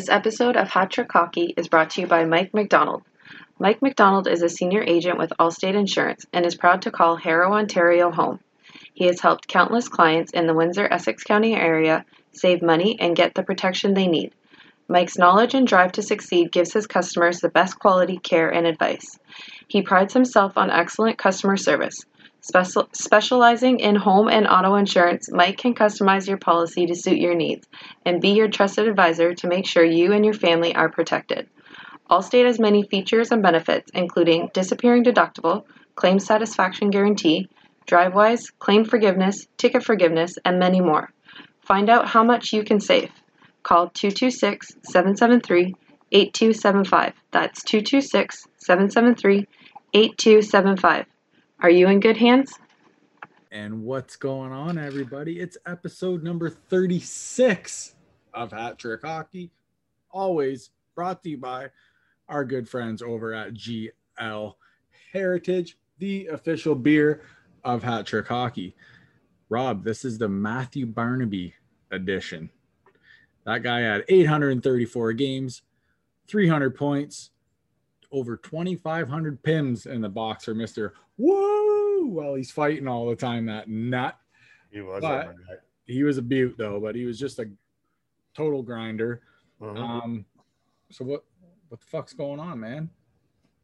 This episode of Hat Trick Hockey is brought to you by Mike McDonald. Mike McDonald is a senior agent with Allstate Insurance and is proud to call Harrow, Ontario home. He has helped countless clients in the Windsor Essex County area save money and get the protection they need. Mike's knowledge and drive to succeed gives his customers the best quality care and advice. He prides himself on excellent customer service. Special, specializing in home and auto insurance, Mike can customize your policy to suit your needs and be your trusted advisor to make sure you and your family are protected. Allstate has many features and benefits, including disappearing deductible, claim satisfaction guarantee, DriveWise, claim forgiveness, ticket forgiveness, and many more. Find out how much you can save. Call 226 773 8275. That's 226 773 8275. Are you in good hands? And what's going on, everybody? It's episode number 36 of Hat Trick Hockey. Always brought to you by our good friends over at GL Heritage, the official beer of Hat Trick Hockey. Rob, this is the Matthew Barnaby edition. That guy had 834 games, 300 points, over 2,500 pims in the box for Mr. Woo! Well, he's fighting all the time, that nut. He was. But he was a beaut, though, but he was just a total grinder. Mhm. Um, so what what the fuck's going on, man?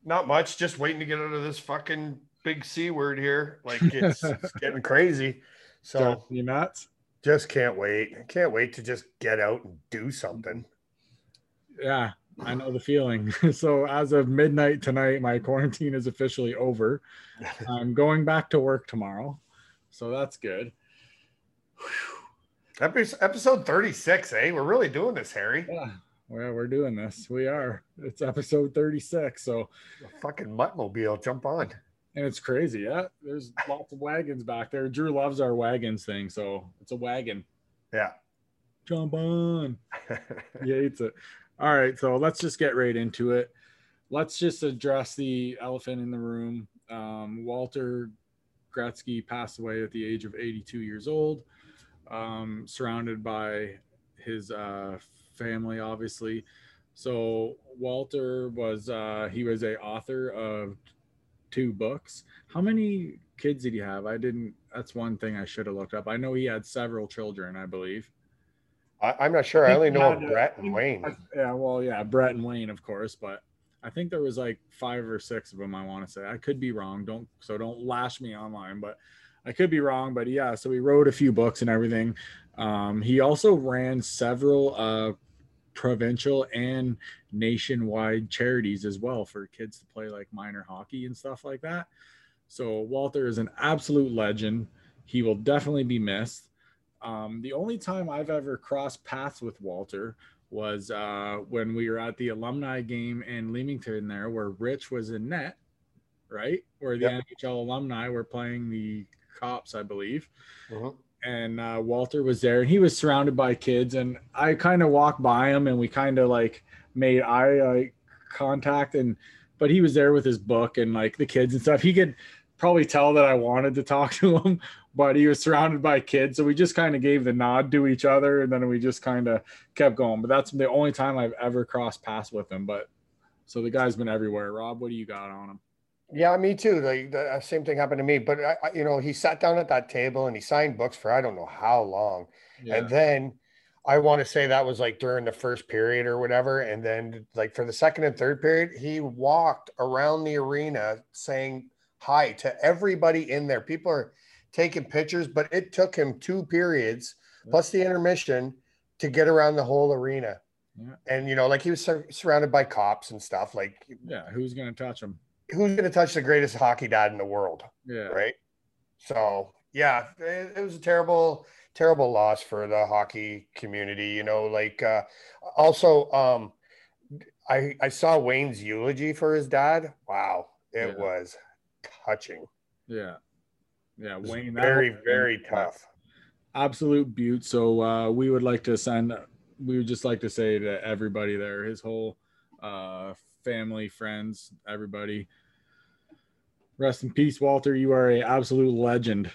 Not much. Just waiting to get out of this fucking big C word here. Like it's, it's getting crazy. So you nuts? just can't wait. Can't wait to just get out and do something. Yeah, I know the feeling. so as of midnight tonight, my quarantine is officially over. I'm going back to work tomorrow. So that's good. Epi- Episode 36, eh? We're really doing this, Harry. Yeah. Well, we're doing this. We are. It's episode 36. So The fucking Muttmobile, jump on. and it's crazy. Yeah. There's lots of wagons back there. Drew loves our wagons thing. So it's a wagon. Yeah. Jump on. He hates it. All right, so let's just get right into it. Let's just address the elephant in the room. Um, Walter Gretzky passed away at the age of 82 years old, um, surrounded by his uh, family, obviously. So Walter was uh, he was a author of two books. How many kids did he have? I didn't. That's one thing I should have looked up. I know he had several children, I believe. I, I'm not sure. I only know uh, Brett and Wayne. Yeah, well, yeah, Brett and Wayne, of course, but I think there was like five or six of them. I want to say I could be wrong. Don't so don't lash me online, but I could be wrong. But yeah, so he wrote a few books and everything. Um, he also ran several uh, provincial and nationwide charities as well for kids to play like minor hockey and stuff like that. So Walter is an absolute legend. He will definitely be missed. Um, the only time I've ever crossed paths with Walter was uh, when we were at the alumni game in Leamington there, where Rich was in net, right? Where the Yep. NHL alumni were playing the cops, I believe Mhm. and uh, Walter was there, and he was surrounded by kids, and I kind of walked by him, and we kind of like made eye like, contact, and but he was there with his book and like the kids and stuff. He could probably tell that I wanted to talk to him, but he was surrounded by kids, so we just kind of gave the nod to each other, and then we just kind of kept going. But that's the only time I've ever crossed paths with him. But so the guy's been everywhere. Rob, what do you got on him? Yeah, me too. Like the uh, same thing happened to me. But I, I, you know, he sat down at that table and he signed books for I don't know how long. And then I want to say that was like during the first period or whatever. And then like for the second and third period, he walked around the arena saying hi to everybody in there. People are taking pictures, but it took him two periods plus the intermission to get around the whole arena. Yeah. And you know, like he was sur- surrounded by cops and stuff. Like, yeah, who's gonna touch him? who's going to touch the greatest hockey dad in the world? Yeah, right? So yeah, it, it was a terrible, terrible loss for the hockey community. You know, like uh, also, um, I I saw Wayne's eulogy for his dad. Wow, it Yeah. was touching. yeah, yeah. Wayne, very, very tough. absolute beaut. So uh, we would like to send, we would just like to say to everybody there, his whole uh, family, friends, everybody, rest in peace, Walter. You are a absolute legend.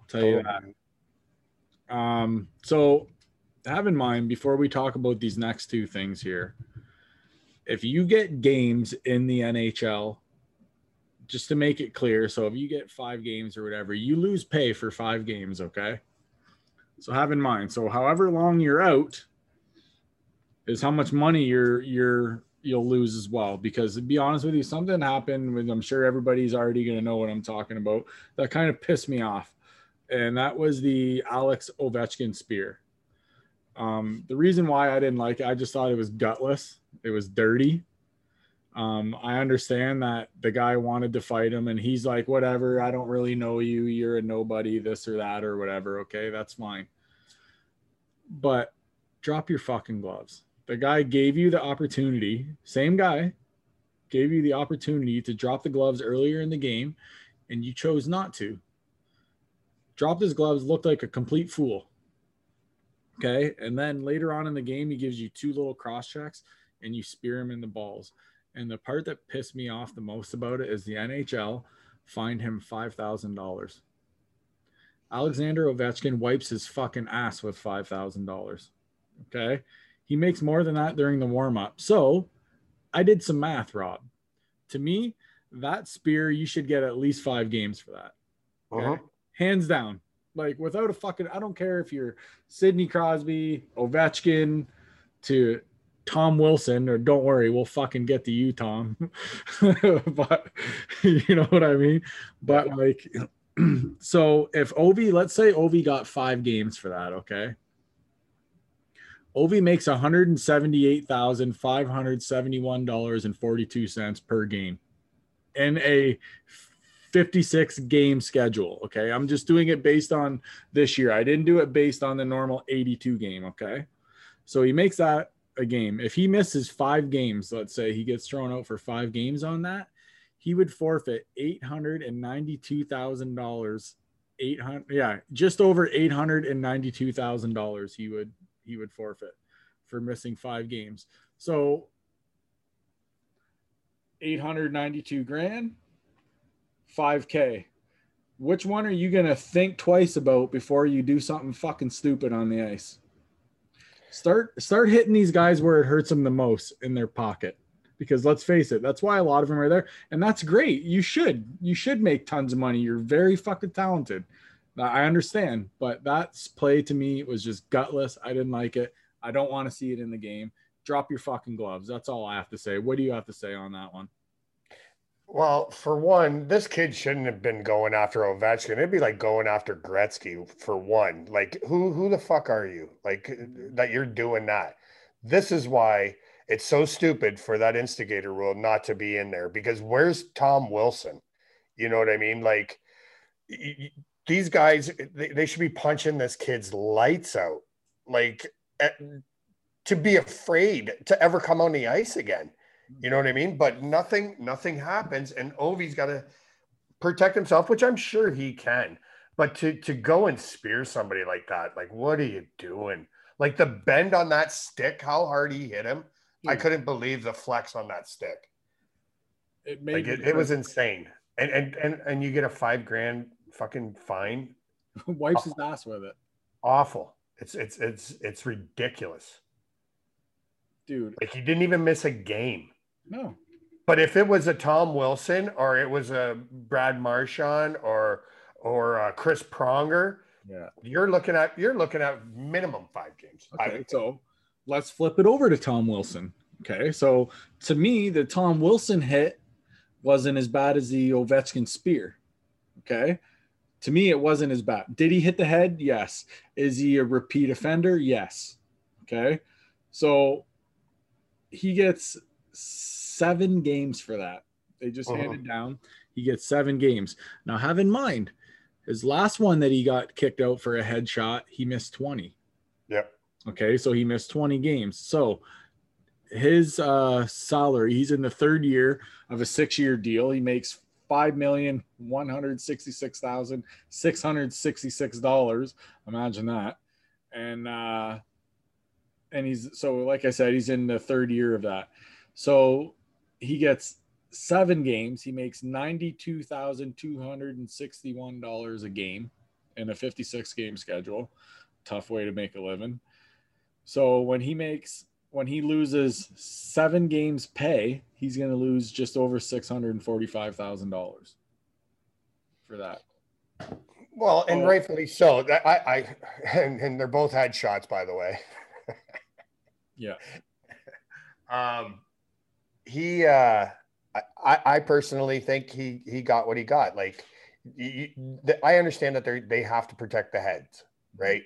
I'll tell you that. Um, so have in mind before we talk about these next two things here. If you get games in the NHL, just to make it clear, so if you get five games or whatever, you lose pay for five games, okay? So have in mind. So however long you're out is how much money you're you're you'll lose as well. Because to be honest with you, something happened with I'm sure everybody's already gonna know what I'm talking about. That kind of pissed me off. And that was the Alex Ovechkin spear. Um, the reason why I didn't like it, I just thought it was gutless. It was dirty. Um, I understand that the guy wanted to fight him and he's like, whatever, I don't really know you. You're a nobody, this or that, or whatever. Okay, that's fine. But drop your fucking gloves. The guy gave you the opportunity, same guy, gave you the opportunity to drop the gloves earlier in the game, and you chose not to. Dropped his gloves, looked like a complete fool. Okay. And then later on in the game, he gives you two little cross checks and you spear him in the balls. And the part that pissed me off the most about it is the NHL fined him $5,000. Alexander Ovechkin wipes his fucking ass with $5,000. Okay. He makes more than that during the warm up. So I did some math, Rob. To me, that spear, you should get at least five games for that. Okay? Uh-huh. Hands down. Like without a fucking, I don't care if you're Sidney Crosby, Ovechkin, to Tom Wilson, or don't worry, we'll fucking get to you, Tom. but you know what I mean? But like, so if Ovi, let's say Ovi got five games for that, okay? Ovi makes $178,571.42 per game in a 56 game schedule. Okay. I'm just doing it based on this year. I didn't do it based on the normal 82 game. Okay. So he makes that a game. If he misses five games, let's say he gets thrown out for five games on that, he would forfeit $892,000. 800 yeah, just over $892,000 he would he would forfeit for missing five games. So 892 grand, 5k. Which one are you to think twice about before you do something fucking stupid on the ice? Start start hitting these guys where it hurts them the most in their pocket. Because let's face it, that's why a lot of them are there. And that's great. You should. You should make tons of money. You're very fucking talented. I understand, but that's play to me was just gutless. I didn't like it. I don't want to see it in the game. Drop your fucking gloves. That's all I have to say. What do you have to say on that one? Well, for one, this kid shouldn't have been going after Ovechkin. It'd be like going after Gretzky for one. Like, who who the fuck are you? Like that you're doing that. This is why it's so stupid for that instigator rule not to be in there because where's Tom Wilson? You know what I mean? Like these guys, they, they should be punching this kid's lights out. Like eh, to be afraid to ever come on the ice again. You know what I mean? But nothing, nothing happens, and Ovi's got to protect himself, which I'm sure he can. But to to go and spear somebody like that, like what are you doing? Like the bend on that stick, how hard he hit him. I couldn't believe the flex on that stick. It made like it, it was insane. And and and and you get a five grand fucking fine. Wipes his ass with it. Awful. It's it's it's it's ridiculous. Dude. Like he didn't even miss a game. No. But if it was a Tom Wilson or it was a Brad Marchand or or a Chris Pronger, yeah, you're looking at you're looking at minimum five games. Okay, so let's flip it over to Tom Wilson. Okay, so to me, the Tom Wilson hit wasn't as bad as the Ovechkin spear. Okay, to me, it wasn't as bad. Did he hit the head? Yes. Is he a repeat offender? Yes. Okay, so he gets seven games for that. They just uh-huh. handed down. He gets seven games. Now, have in mind, his last one that he got kicked out for a headshot, he missed 20. Yep. Okay, so he missed 20 games. So his uh, salary, he's in the third year of a six year deal. He makes five million one hundred sixty six thousand six hundred sixty six dollars. Imagine that. And uh and he's so like I said, he's in the third year of that. So he gets seven games. He makes ninety-two thousand two hundred and sixty-one dollars a game in a fifty-six game schedule. Tough way to make a living. So when he makes when he loses seven games pay, he's going to lose just over six hundred and forty-five thousand dollars for that. Well, and Oh. rightfully so. That I, I and, and they're both had shots, by the way. Yeah, Um, he, uh, I- I, personally think he he got what he got. Like, you- the- I understand that they they have to protect the heads, right?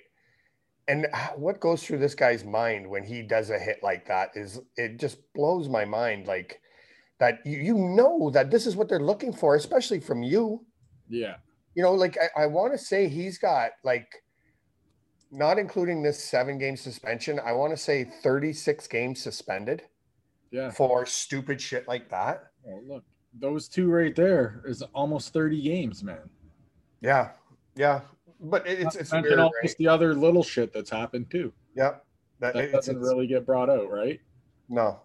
And what goes through this guy's mind when he does a hit like that is it just blows my mind. Like that, you, you know that this is what they're looking for, especially from you. yeah, You know, like I, I want to say he's got like, not including this seven game suspension, I want to say 36 games suspended yeah. for stupid shit like that. Well, look, those two right there is almost thirty games, man. Yeah, yeah, but it- it's it's weird, all right? the other little shit that's happened too. Yeah, that, That it's, doesn't it's- really get brought out, right? no.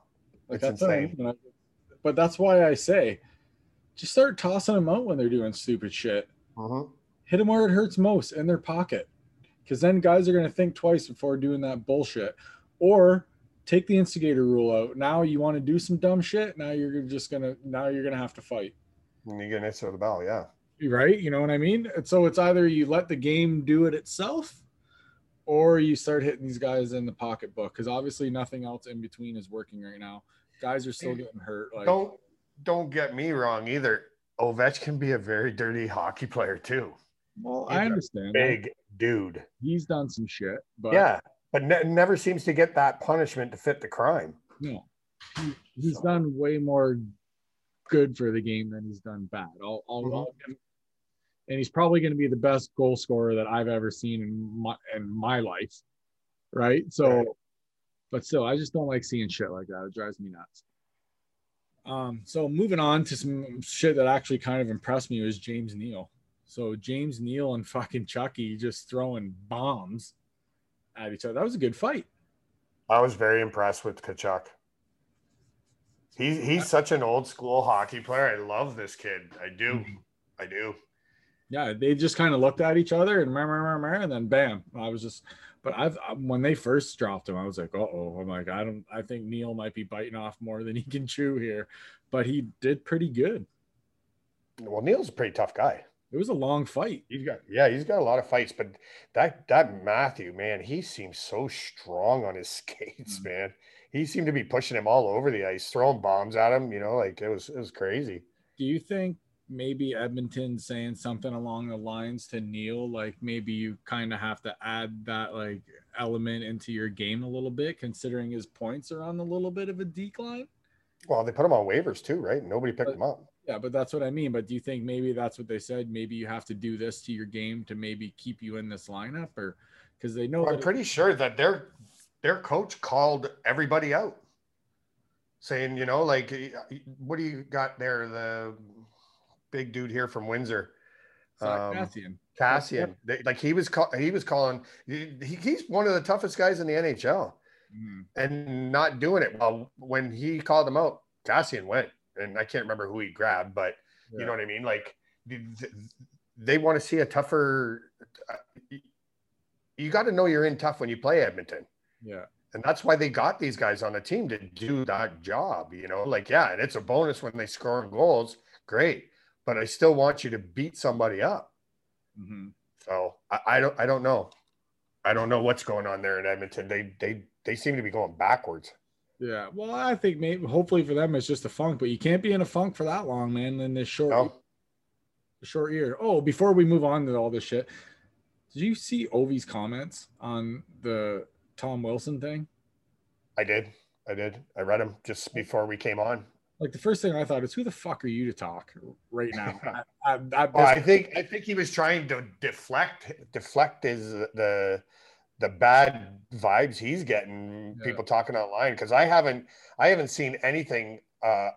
Like It's that's I insane. mean. But that's why I say, just start tossing them out when they're doing stupid shit. Mhm. Hit them where it hurts most in their pocket, because then guys are going to think twice before doing that bullshit. Or take the instigator rule out. Now you want to do some dumb shit. Now you're just gonna. Now you're gonna have to fight. And you get an answer to the bell, yeah. right? You know what I mean? And so it's either you let the game do it itself, or you start hitting these guys in the pocketbook because obviously nothing else in between is working right now. Guys are still getting hurt. Like, don't don't get me wrong either. Ovech can be a very dirty hockey player too. well, he's I a understand. that. Big dude. He's done some shit, but yeah, but ne- never seems to get that punishment to fit the crime. no, he, he's So- done way more good for the game than he's done bad. I'll, I'll, Mhm. I'll give- and he's probably going to be the best goal scorer that I've ever seen in my in my life, right? So, Right. but still, I just don't like seeing shit like that. It drives me nuts. Um, so moving on to some shit that actually kind of impressed me was James Neal. So James Neal and fucking Chucky just throwing bombs at each other. That was a good fight. I was very impressed with Tkachuk. He's he's such an old school hockey player. I love this kid. I do. I do. yeah, they just kind of looked at each other and, meh, meh, meh, and then bam. I was just, but I've when they first dropped him, I was like, uh oh. I'm like, I don't, I think Neal might be biting off more than he can chew here, but he did pretty good. Well, Neal's a pretty tough guy. It was a long fight. He's got yeah, he's got a lot of fights, but that that Matthew man, he seems so strong on his skates, Mhm. man. He seemed to be pushing him all over the ice, throwing bombs at him. You know, like it was it was crazy. Do you think maybe Edmonton saying something along the lines to Neal, like maybe you kind of have to add that like element into your game a little bit, considering his points are on a little bit of a decline? Well, they put him on waivers too, right? Nobody picked But- him up. Yeah, but that's what I mean. But do you think maybe that's what they said? Maybe you have to do this to your game to maybe keep you in this lineup, or because they know I'm that pretty sure that their their coach called everybody out, saying, you know, like, what do you got there? The big dude here from Windsor, um, Kassian. Kassian. They, like he was call, he was calling. He, he's one of the toughest guys in the NHL, Mhm. and not doing it. Well, when he called him out, Kassian went, and I can't remember who he grabbed, but you know what I mean. Like th- th- they want to see a tougher. uh, You got to know you're in tough when you play Edmonton. Yeah, And that's why they got these guys on the team to do that job, you know. Like, yeah, and it's a bonus when they score goals, great. But I still want you to beat somebody up. hmm So I, I don't, I don't know. I don't know what's going on there in Edmonton. They, they, they seem to be going backwards. Yeah. Well, I think maybe hopefully for them it's just a funk, but you can't be in a funk for that long, man. In this short, No, short year. Oh, before we move on to all this shit, did you see Ovi's comments on the Tom Wilson thing? I did, I did. I read them just before we came on. Like the first thing I thought is, who the fuck are you to talk right now? at, at Well, this- I think, I think he was trying to deflect, deflect his the, the bad vibes he's getting. Yeah. People talking online because I haven't, I haven't seen anything uh,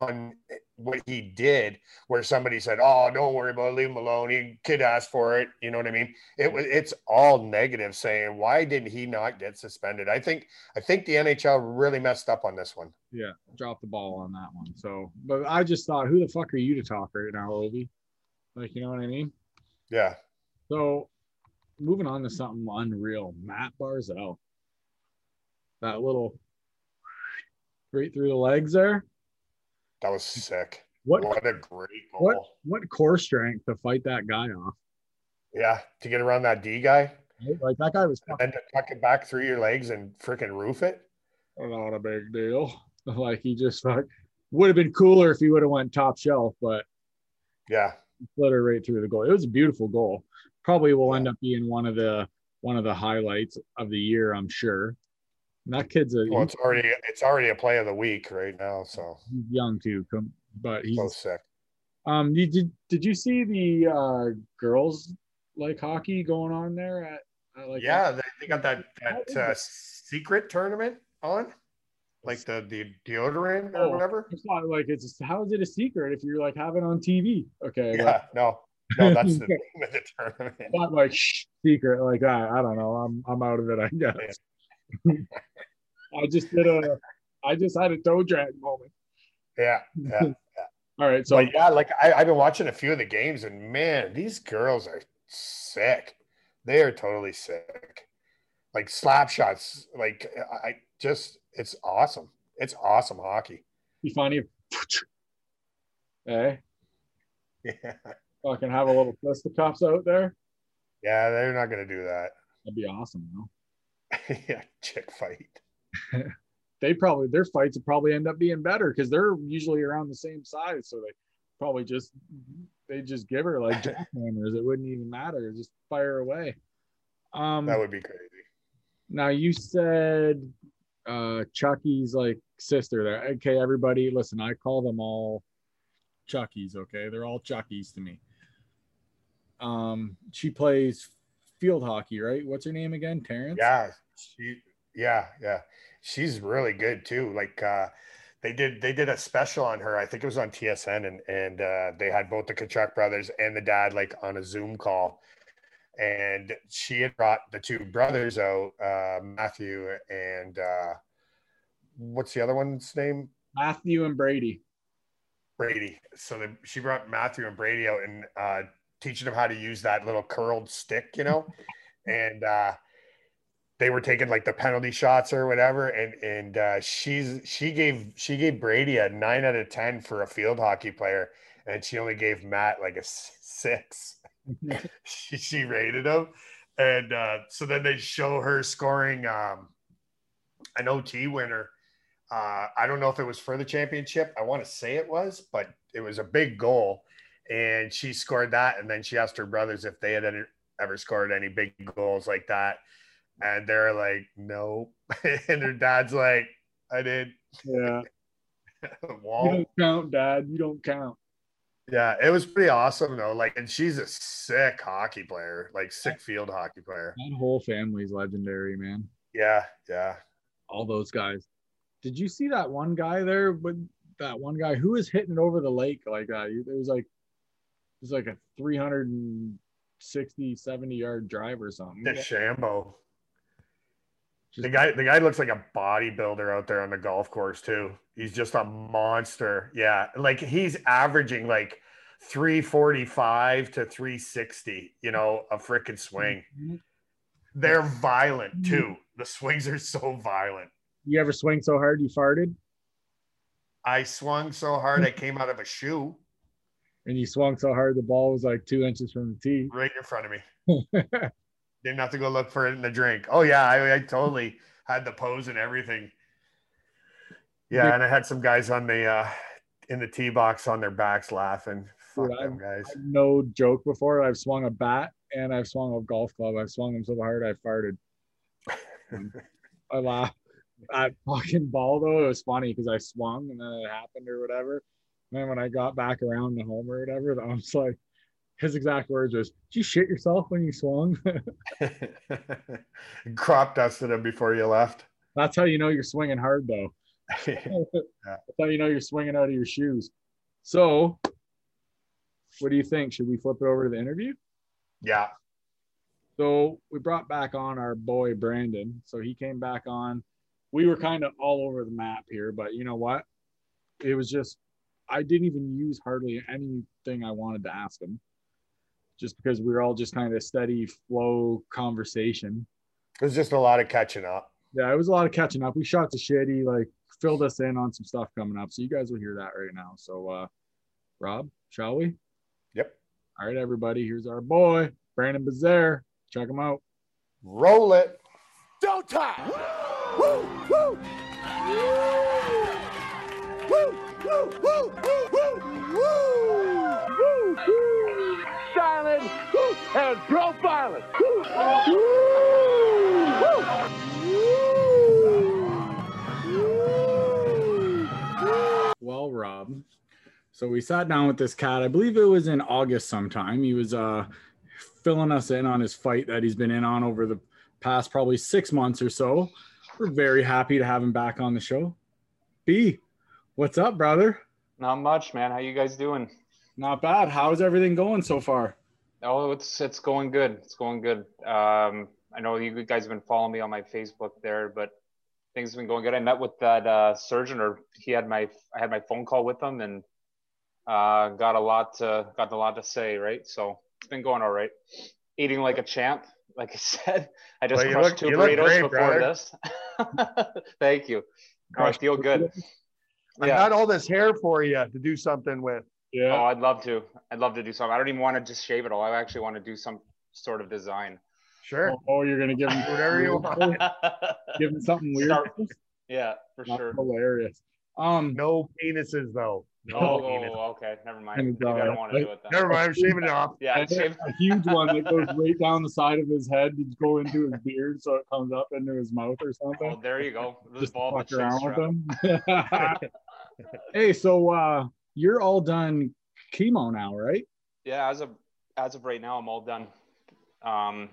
on what he did where somebody said, "Oh, don't worry about it, leave him alone. He kid asked for it." You know what I mean? It was, it's all negative, saying why didn't he not get suspended? I think, I think the NHL really messed up on this one. yeah, dropped the ball on that one. So, but I just thought, who the fuck are you to talk right now, Ovi? Like, you know what I mean? Yeah, So, moving on to something unreal, Matt Barzal. that little right through the legs there. That was sick. What What a great goal. what what core strength to fight that guy off? Yeah, to get around that D guy? Like that guy was and then to tuck it back through your legs and freaking roof it. not a big deal. Like he just like would have been cooler if he would have went top shelf, but Yeah. split her right through the goal. It was a beautiful goal. Probably will end up being one of the one of the highlights of the year, I'm sure. And that kid's a Well, it's already it's already a play of the week right now. So he's young too, but he's so sick. um. You did did you see the uh girls like hockey going on there at, at like Yeah, they, they got that that uh, secret tournament on, like the the deodorant or Oh, whatever. It's not like it's how is it a secret if you're like having on TV? Okay, Yeah, no, no, that's the name of the tournament. not like shh, secret like that. I don't know. I'm I'm out of it. I guess. I just did a. I just had a toe drag moment. Yeah, yeah. All right, so So yeah, like I, I've been watching a few of the games, and man, these girls are sick. They are totally sick. Like slap shots, like I just, it's awesome. It's awesome hockey. be funny if. Hey, Yeah, fucking have a little fisticuffs out there. yeah, they're not gonna do that. That'd be awesome, though. yeah, chick fight. They probably their fights would probably end up being better because they're usually around the same size, so they probably just they just give her like jackhammers. It wouldn't even matter. Just fire away. Um, That would be crazy. Now you said uh Chucky's like sister there. Okay, everybody, listen, I call them all Chucky's, okay? They're all Chucky's to me. Um, she plays field hockey, right? What's her name again? Taryn? Yeah, she, yeah, yeah. She's really good too. Like uh they did they did a special on her. I think it was on TSN and and uh they had both the Tkachuk brothers and the dad like on a Zoom call. And she had brought the two brothers out, uh Matthew and uh what's the other one's name? Matthew and Brady. Brady. So the, she brought Matthew and Brady out and uh, teaching them how to use that little curled stick, you know, and uh, they were taking like the penalty shots or whatever. And and uh, she's she gave she gave Brady a nine out of ten for a field hockey player, and she only gave Matt like a six. she, she rated him, and uh, so then they show her scoring um, an OT winner. Uh, I don't know if it was for the championship. I want to say it was, but it was a big goal, and she scored that. And then she asked her brothers if they had ever scored any big goals like that, and they're like, "No," and her dad's like, "I did." Yeah. You don't count, Dad. You don't count. Yeah, it was pretty awesome though. Like, and she's a sick hockey player, like sick field hockey player. That whole family's legendary, man. Yeah, yeah. All those guys. Did you see that one guy there with that one guy who was hitting it over the lake like that? It was like it was like a 360, 70 yard drive or something. DeChambeau. Just- The guy, the guy looks like a bodybuilder out there on the golf course too. He's just a monster. Yeah, like he's averaging like 345 to 360. You know, a freaking swing. Mm-hmm. They're violent mm-hmm. too. The swings are so violent. You ever swing so hard you farted? I swung so hard I came out of a shoe And you swung so hard the ball was like two inches from the tee. right in front of me. Didn't have to go look for it in the drink. Oh yeah, I, I totally had the pose and everything. Yeah, and I had some guys on the uh in the tee box on their backs laughing. Fuck Dude, them guys. no joke before. I've swung a bat and I've swung a golf club. I've swung them so hard I farted. I laughed. That fucking ball though, it was funny because I swung and then it happened or whatever. And then when I got back around the home or whatever, I was like, his exact words was, "Did you shit yourself when you swung?" Crop dusted him before you left. That's how you know you're swinging hard though. That's how you know you're swinging out of your shoes. So, what do you think? Should we flip it over to the interview? yeah. So we brought back on our boy Brandon. So he came back on. We were kind of all over the map here, but you know what? It was just I didn't even use hardly anything I wanted to ask him, just because we were all just kind of a steady flow conversation. It was just a lot of catching up. Yeah, it was a lot of catching up. We shot the shit. He like filled us in on some stuff coming up. So you guys will hear that right now. So uh Rob, shall we? Yep. All right, everybody. Here's our boy, Brandon Bazaire. Check him out. Roll it. Don't time. Woo, woo. Woo, woo, woo, woo, woo, woo. Woo. Silent woo, and profiling. Well, Rob. So we sat down with this cat. I believe it was in August sometime. He was uh filling us in on his fight that he's been in on over the past probably six months or so. We're very happy to have him back on the show. B, what's up, brother? Not much, man. How you guys doing? Not bad. How's everything going so far? Oh, it's it's going good. It's going good. Um, I know you guys have been following me on my Facebook there, but things have been going good. I met with that uh, surgeon, or he had my I had my phone call with him, and uh, got a lot to got a lot to say. Right, so it's been going all right. Eating like a champ, like I said. I just Well, crushed look- two burritos great, before brother. this. Thank you. I feel good. I Yeah. got all this hair for you to do something with. Yeah. Oh, I'd love to. I'd love to do something. I don't even want to just shave it all. I actually want to do some sort of design. Sure. Oh, oh, you're gonna give him Whatever you want. give him something weird. Start- yeah, for Not sure. hilarious. Um, No penises though. No Oh, penis. okay. Never mind. Maybe I don't want to do it then. Never mind. I'm shaving it off. Yeah, a huge one that goes right down the side of his head to go into his beard, so it comes up into his mouth or Oh, something. there you go. This Just ball fuck around with him. Hey, so uh, you're all done chemo now, right? Yeah, as of as of right now, I'm all done. Um,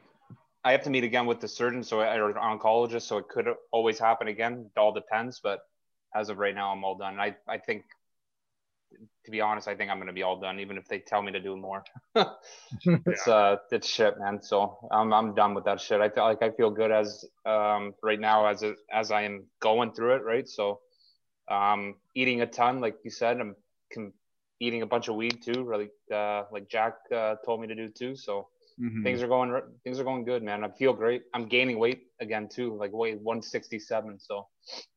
I have to meet again with the surgeon, so or oncologist, so it could always happen again. It all depends, but as of right now, I'm all done. I I think, to be honest, I think I'm gonna be all done, even if they tell me to do more. it's uh, it's shit, man. So I'm I'm done with that shit. I feel like I feel good as um right now as it, as I am going through it, right? So, um, eating a ton, like you said, I'm com- eating a bunch of weed too, really, uh, like Jack uh, told me to do too. So Mhm. things are going things are going good, man. I feel great. I'm gaining weight again too, like weight 167. So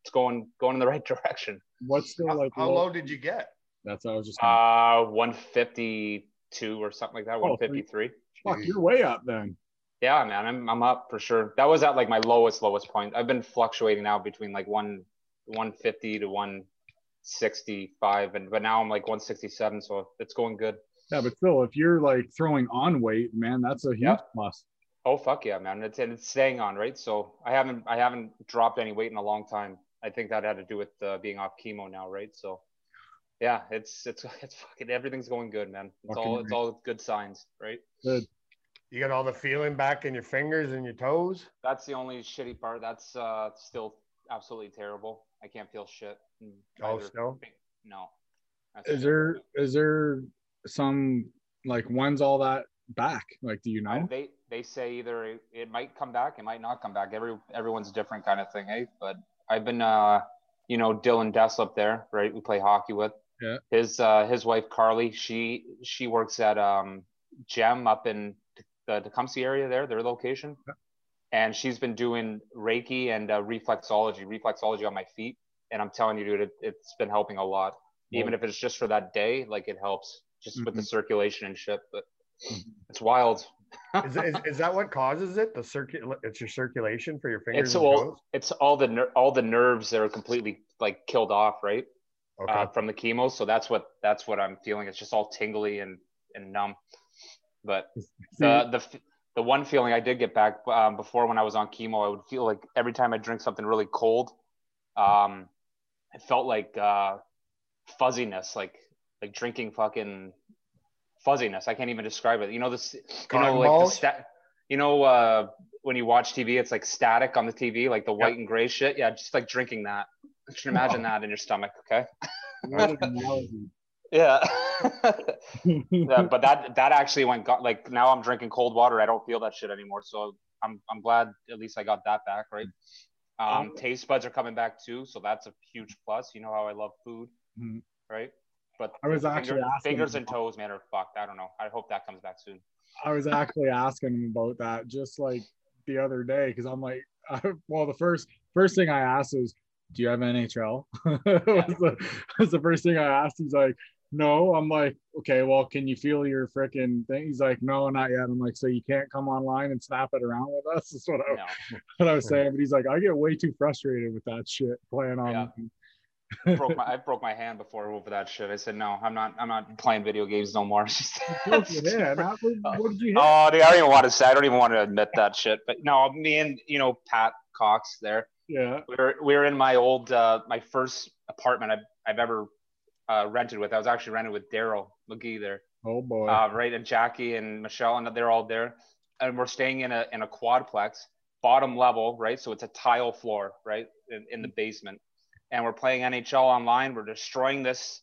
it's going going in the right direction. What's still How, like? how low did you get? That's what I was just. Gonna, Uh, 152 or something like that. Oh, 153. fuck, you're way up then. Yeah, man, I'm I'm up for sure. That was at like my lowest lowest point. I've been fluctuating now between like one 150 to 165, and but now I'm like 167, so it's going good. Yeah, but still, if you're like throwing on weight, man, that's a huge Yeah. plus. Oh fuck yeah, man! It's and it's staying on, right? So I haven't I haven't dropped any weight in a long time. I think that had to do with uh, being off chemo now, right? So yeah, it's it's it's fucking everything's going good, man. It's Fucking all it's all good signs, right? Good. You got all the feeling back in your fingers and your toes. That's the only shitty part. That's uh still absolutely terrible. I can't feel shit. Oh, still? No. That's Is there is there some like when's all that back? Like, do you know? they they say either it, it might come back, it might not come back. Every everyone's different kind of thing, hey. But I've been uh you know Dylan Dess up there, right? We play hockey with. Yeah. His uh his wife Carly, she she works at um Gem up in the Tecumseh area there, their location. And she's been doing Reiki and uh, reflexology, reflexology on my feet. And I'm telling you, dude, it, it's been helping a lot. Even if it's just for that day, like it helps just with the Mhm. circulation and shit. But Mhm. it's wild. Is, is, is that what causes it? The circul it's your circulation for your fingers it's all, it's all the ner- all the nerves that are completely like killed off right Okay. uh, from the chemo so that's what that's what i'm feeling it's just all tingly and and numb but the the the one feeling i did get back um, before when i was on chemo i would feel like every time i drink something really cold um it felt like uh fuzziness like like drinking fucking fuzziness. I can't even describe it. You know this you know like the sta- you know uh when you watch tv it's like static on the tv like the Yep. white and gray shit? Yeah just like drinking that. You should imagine that in your stomach okay? What an analogy. Yeah yeah, but that that actually went got like now I'm drinking cold water. I don't feel that shit anymore. So I'm I'm glad at least I got that back, right? Um, taste buds are coming back too, so that's a huge plus. You know how I love food, Mhm. right? But I was the actually asking fingers and toes, man, are fucked. I don't know. I hope that comes back soon. I was actually asking him about that just like the other day because I'm like, I, well, the first first thing I asked was, "Do you have NHL?" was, the, was the first thing I asked. He's like, "No." I'm like, "Okay, well, can you feel your freaking thing?" He's like, "No, not yet." I'm like, "So you can't come online and snap it around with us?" That's what I, No. what I was saying. But he's like, "I get way too frustrated with that shit playing on." Yeah. broke my I broke my hand before over that shit. I said no, I'm not I'm not playing video games no more. Broke your hand. How- what, what did you hit? oh, dude, I don't even want to say. I don't even want to admit that shit. But no, me and you know Pat Cox there. yeah. We were we were in my old uh, my first apartment I've I've ever uh, rented with. I was actually rented with Daryl McGee there, Oh boy. uh, right, and Jackie and Michelle, and they're all there, and we're staying in a in a quadplex, bottom level, right. So it's a tile floor, right, in, in the basement, and we're playing NHL online. We're destroying this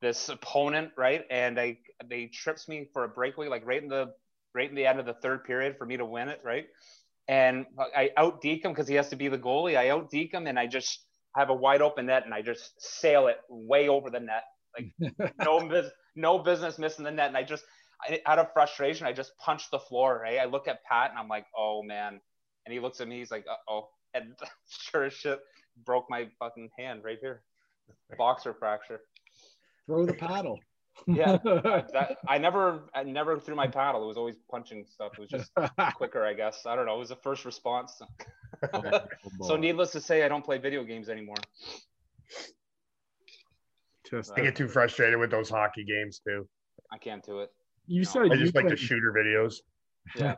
this opponent, right, and they they trips me for a breakaway, like right in the right in the end of the third period for me to win it, right. And I out deke him because he has to be the goalie. I out deke him, and I just have a wide open net, and I just sail it way over the net, like no no business missing the net. And I just, I, out of frustration, I just punch the floor. Right? I look at Pat, and I'm like, oh man. And he looks at me. He's like, uh oh. And sure as shit, broke my fucking hand right here, boxer fracture. Throw the paddle. Yeah. That I never, I never threw my paddle. It was always punching stuff. It was just quicker, I guess. I don't know. It was a first response. so needless to say, I don't play video games anymore. Just I get too frustrated with those hockey games too. I can't do it. you No. said I you just like the been- shooter videos. Yeah.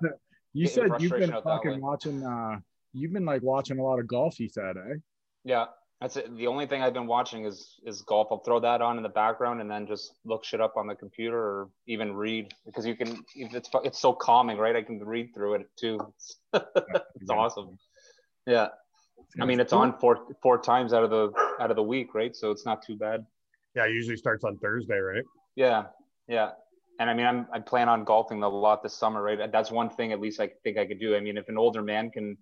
You Get your said you've been frustration out that way. fucking watching. uh You've been like watching a lot of golf. You said, eh? Yeah, that's it. The only thing I've been watching is is golf. I'll throw that on in the background and then just look shit up on the computer or even read because you can. It's it's so calming, right? I can read through it too. it's awesome. Yeah, I mean it's on four four times out of the out of the week, right? So it's not too bad. Yeah, it usually starts on Thursday, right? Yeah, yeah. And I mean, I'm I plan on golfing a lot this summer, right? That's one thing at least I think I could do. I mean, if an older man can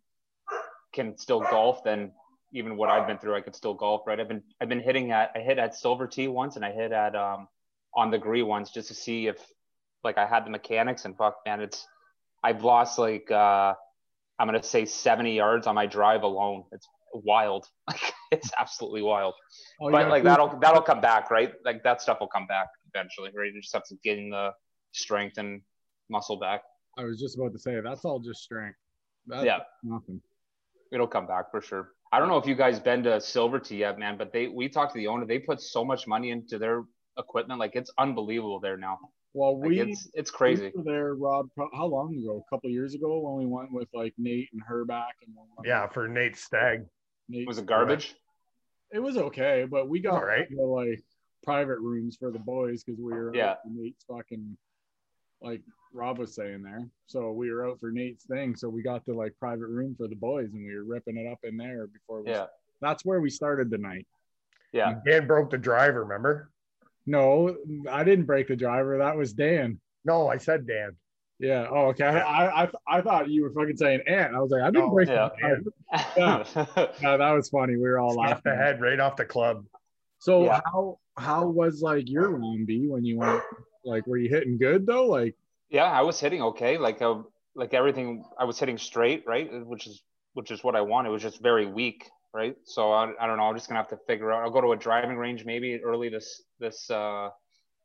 can still golf, then even what I've been through, I could still golf, right? I've been I've been hitting at I hit at Silver Tee once, and I hit at um on the Gree once just to see if like I had the mechanics. And fuck, man, it's I've lost like uh I'm gonna say 70 yards on my drive alone. It's wild. Like it's absolutely wild Oh, but gotta like that'll that'll come back, right? Like that stuff will come back eventually, right? You just have to gain the strength and muscle back. I was just about to say that's all just strength. That's Yeah. nothing. It'll come back for sure. I don't know if you guys been to Silver Tee yet, man, but they we talked to the owner. They put so much money into their equipment, like it's unbelievable there now. Well, Like we it's it's crazy. we were there, Rob. How long ago? A couple years ago when we went with like Nate and Herback and we Yeah, for Nate Stag. Nate. Was it garbage? It was okay, but we got All right. the, like private rooms for the boys because we were Yeah. out Nate's fucking like Rob was saying there. So we were out for Nate's thing, so we got the like private room for the boys, and we were ripping it up in there before. We, Yeah, that's where we started the night. yeah. Dan broke the driver, remember? No, I didn't break the driver. That was Dan. No, I said Dan. Yeah. Oh, okay. I I, I thought you were fucking saying Ant. I was like, I didn't No, break yeah. the driver. Yeah, that was funny. We were all Off the head, right off the club. So Yeah. how how was like your round B when you went? Like, were you hitting good though? Like, yeah, I was hitting okay. Like uh, like everything, I was hitting straight, right? Which is which is what I want. It was just very weak, right? So I, I don't know. I'm just gonna have to figure out. I'll go to a driving range maybe early this this uh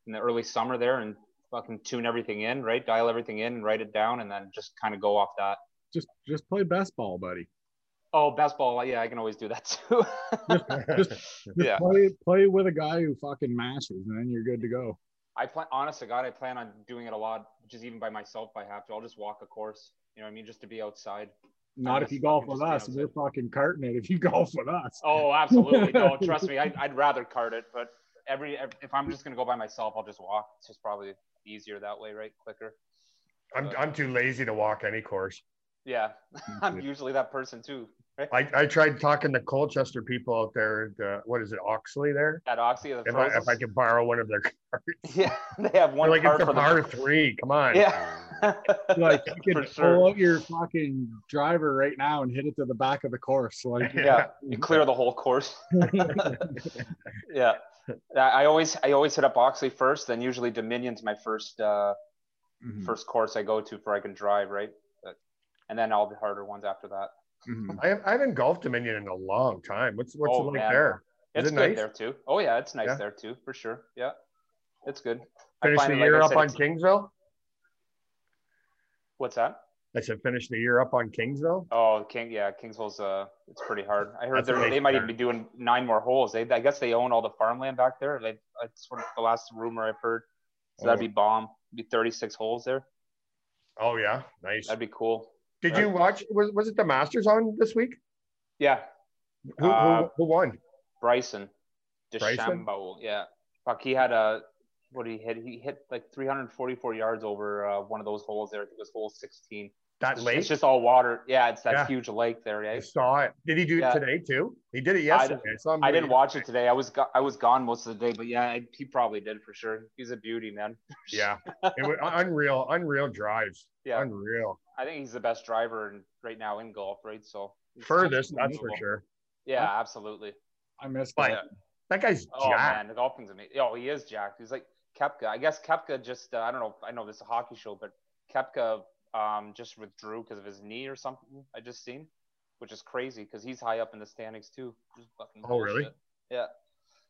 in the early summer there and fucking tune everything in, right? Dial everything in, write it down, and then just kind of go off that. just just play best ball, buddy. Oh, best ball. Yeah, I can always do that too. Just, just Yeah. play play with a guy who fucking masters, and then you're good to go. I plan, honest to God, I plan on doing it a lot, just even by myself if I have to. I'll just walk a course, you know what I mean? Just to be outside. Not if you golf with us. We're fucking carting it. If you golf with us. Oh, absolutely. No, trust me. I, I'd rather cart it, but every, every, if I'm just going to go by myself, I'll just walk. It's just probably easier that way, right? Quicker. I'm, I'm too lazy to walk any course. Yeah. I'm usually that person too. Right? I, I tried talking to Colchester people out there. At, uh, what is it, Oxley there? At Oxy, the If I, if I could borrow one of their cars. Yeah. They have one They're like, cart it's a for the par three. Come on. Yeah. Like you can sure. pull out your fucking driver right now and hit it to the back of the course. Like yeah you clear the whole course yeah I- i always i always hit up oxley first then usually dominion's my first uh Mhm. first course i go to for i can drive right but, and then all the harder ones after that Mhm. I, I haven't golfed Dominion in a long time. What's what's Oh, it like man. there? Is It's it good nice? there too. Oh yeah, it's nice Yeah. there too, for sure. Yeah, it's good. I Finish find the it, like year up said, on it's- Kingsville. What's that? I said finish the year up on Kingsville. Oh, King, yeah, Kingsville's uh, it's pretty hard. I heard they're- they might even be doing nine more holes. They, I guess they own all the farmland back there. They, that's sort of the last rumor I've heard. So that'd Oh. be bomb. Be 36 holes there. Oh yeah, nice. That'd be cool. Did you watch? Was was it the Masters on this week? Yeah, Who, Uh, who, who won? Bryson, Bryson? DeChambeau. Yeah, fuck, he had a what did he hit? He hit like 344 yards over uh, one of those holes there. I think it was hole 16. That late? it's just all water. Yeah, it's that Yeah. huge lake there. I saw it. Did he do yeah. it today too? He did it yesterday. I, I didn't watch it today. I was go- I was gone most of the day, but yeah, I, he probably did for sure. He's a beauty, man. Yeah, it was unreal, unreal drives. yeah. Unreal. I think he's the best driver in, right now in golf, right? So Furthest, that's for sure. Yeah, absolutely. I missed But that. that guy's Oh jacked. man, the golfing's amazing. Oh, he is jacked. He's like Koepka. I guess Koepka just uh, I don't know. I know this is a hockey show, but Koepka um, just withdrew because of his knee or something. I just seen, which is crazy because he's high up in the standings too. Just fucking Oh, really? Yeah,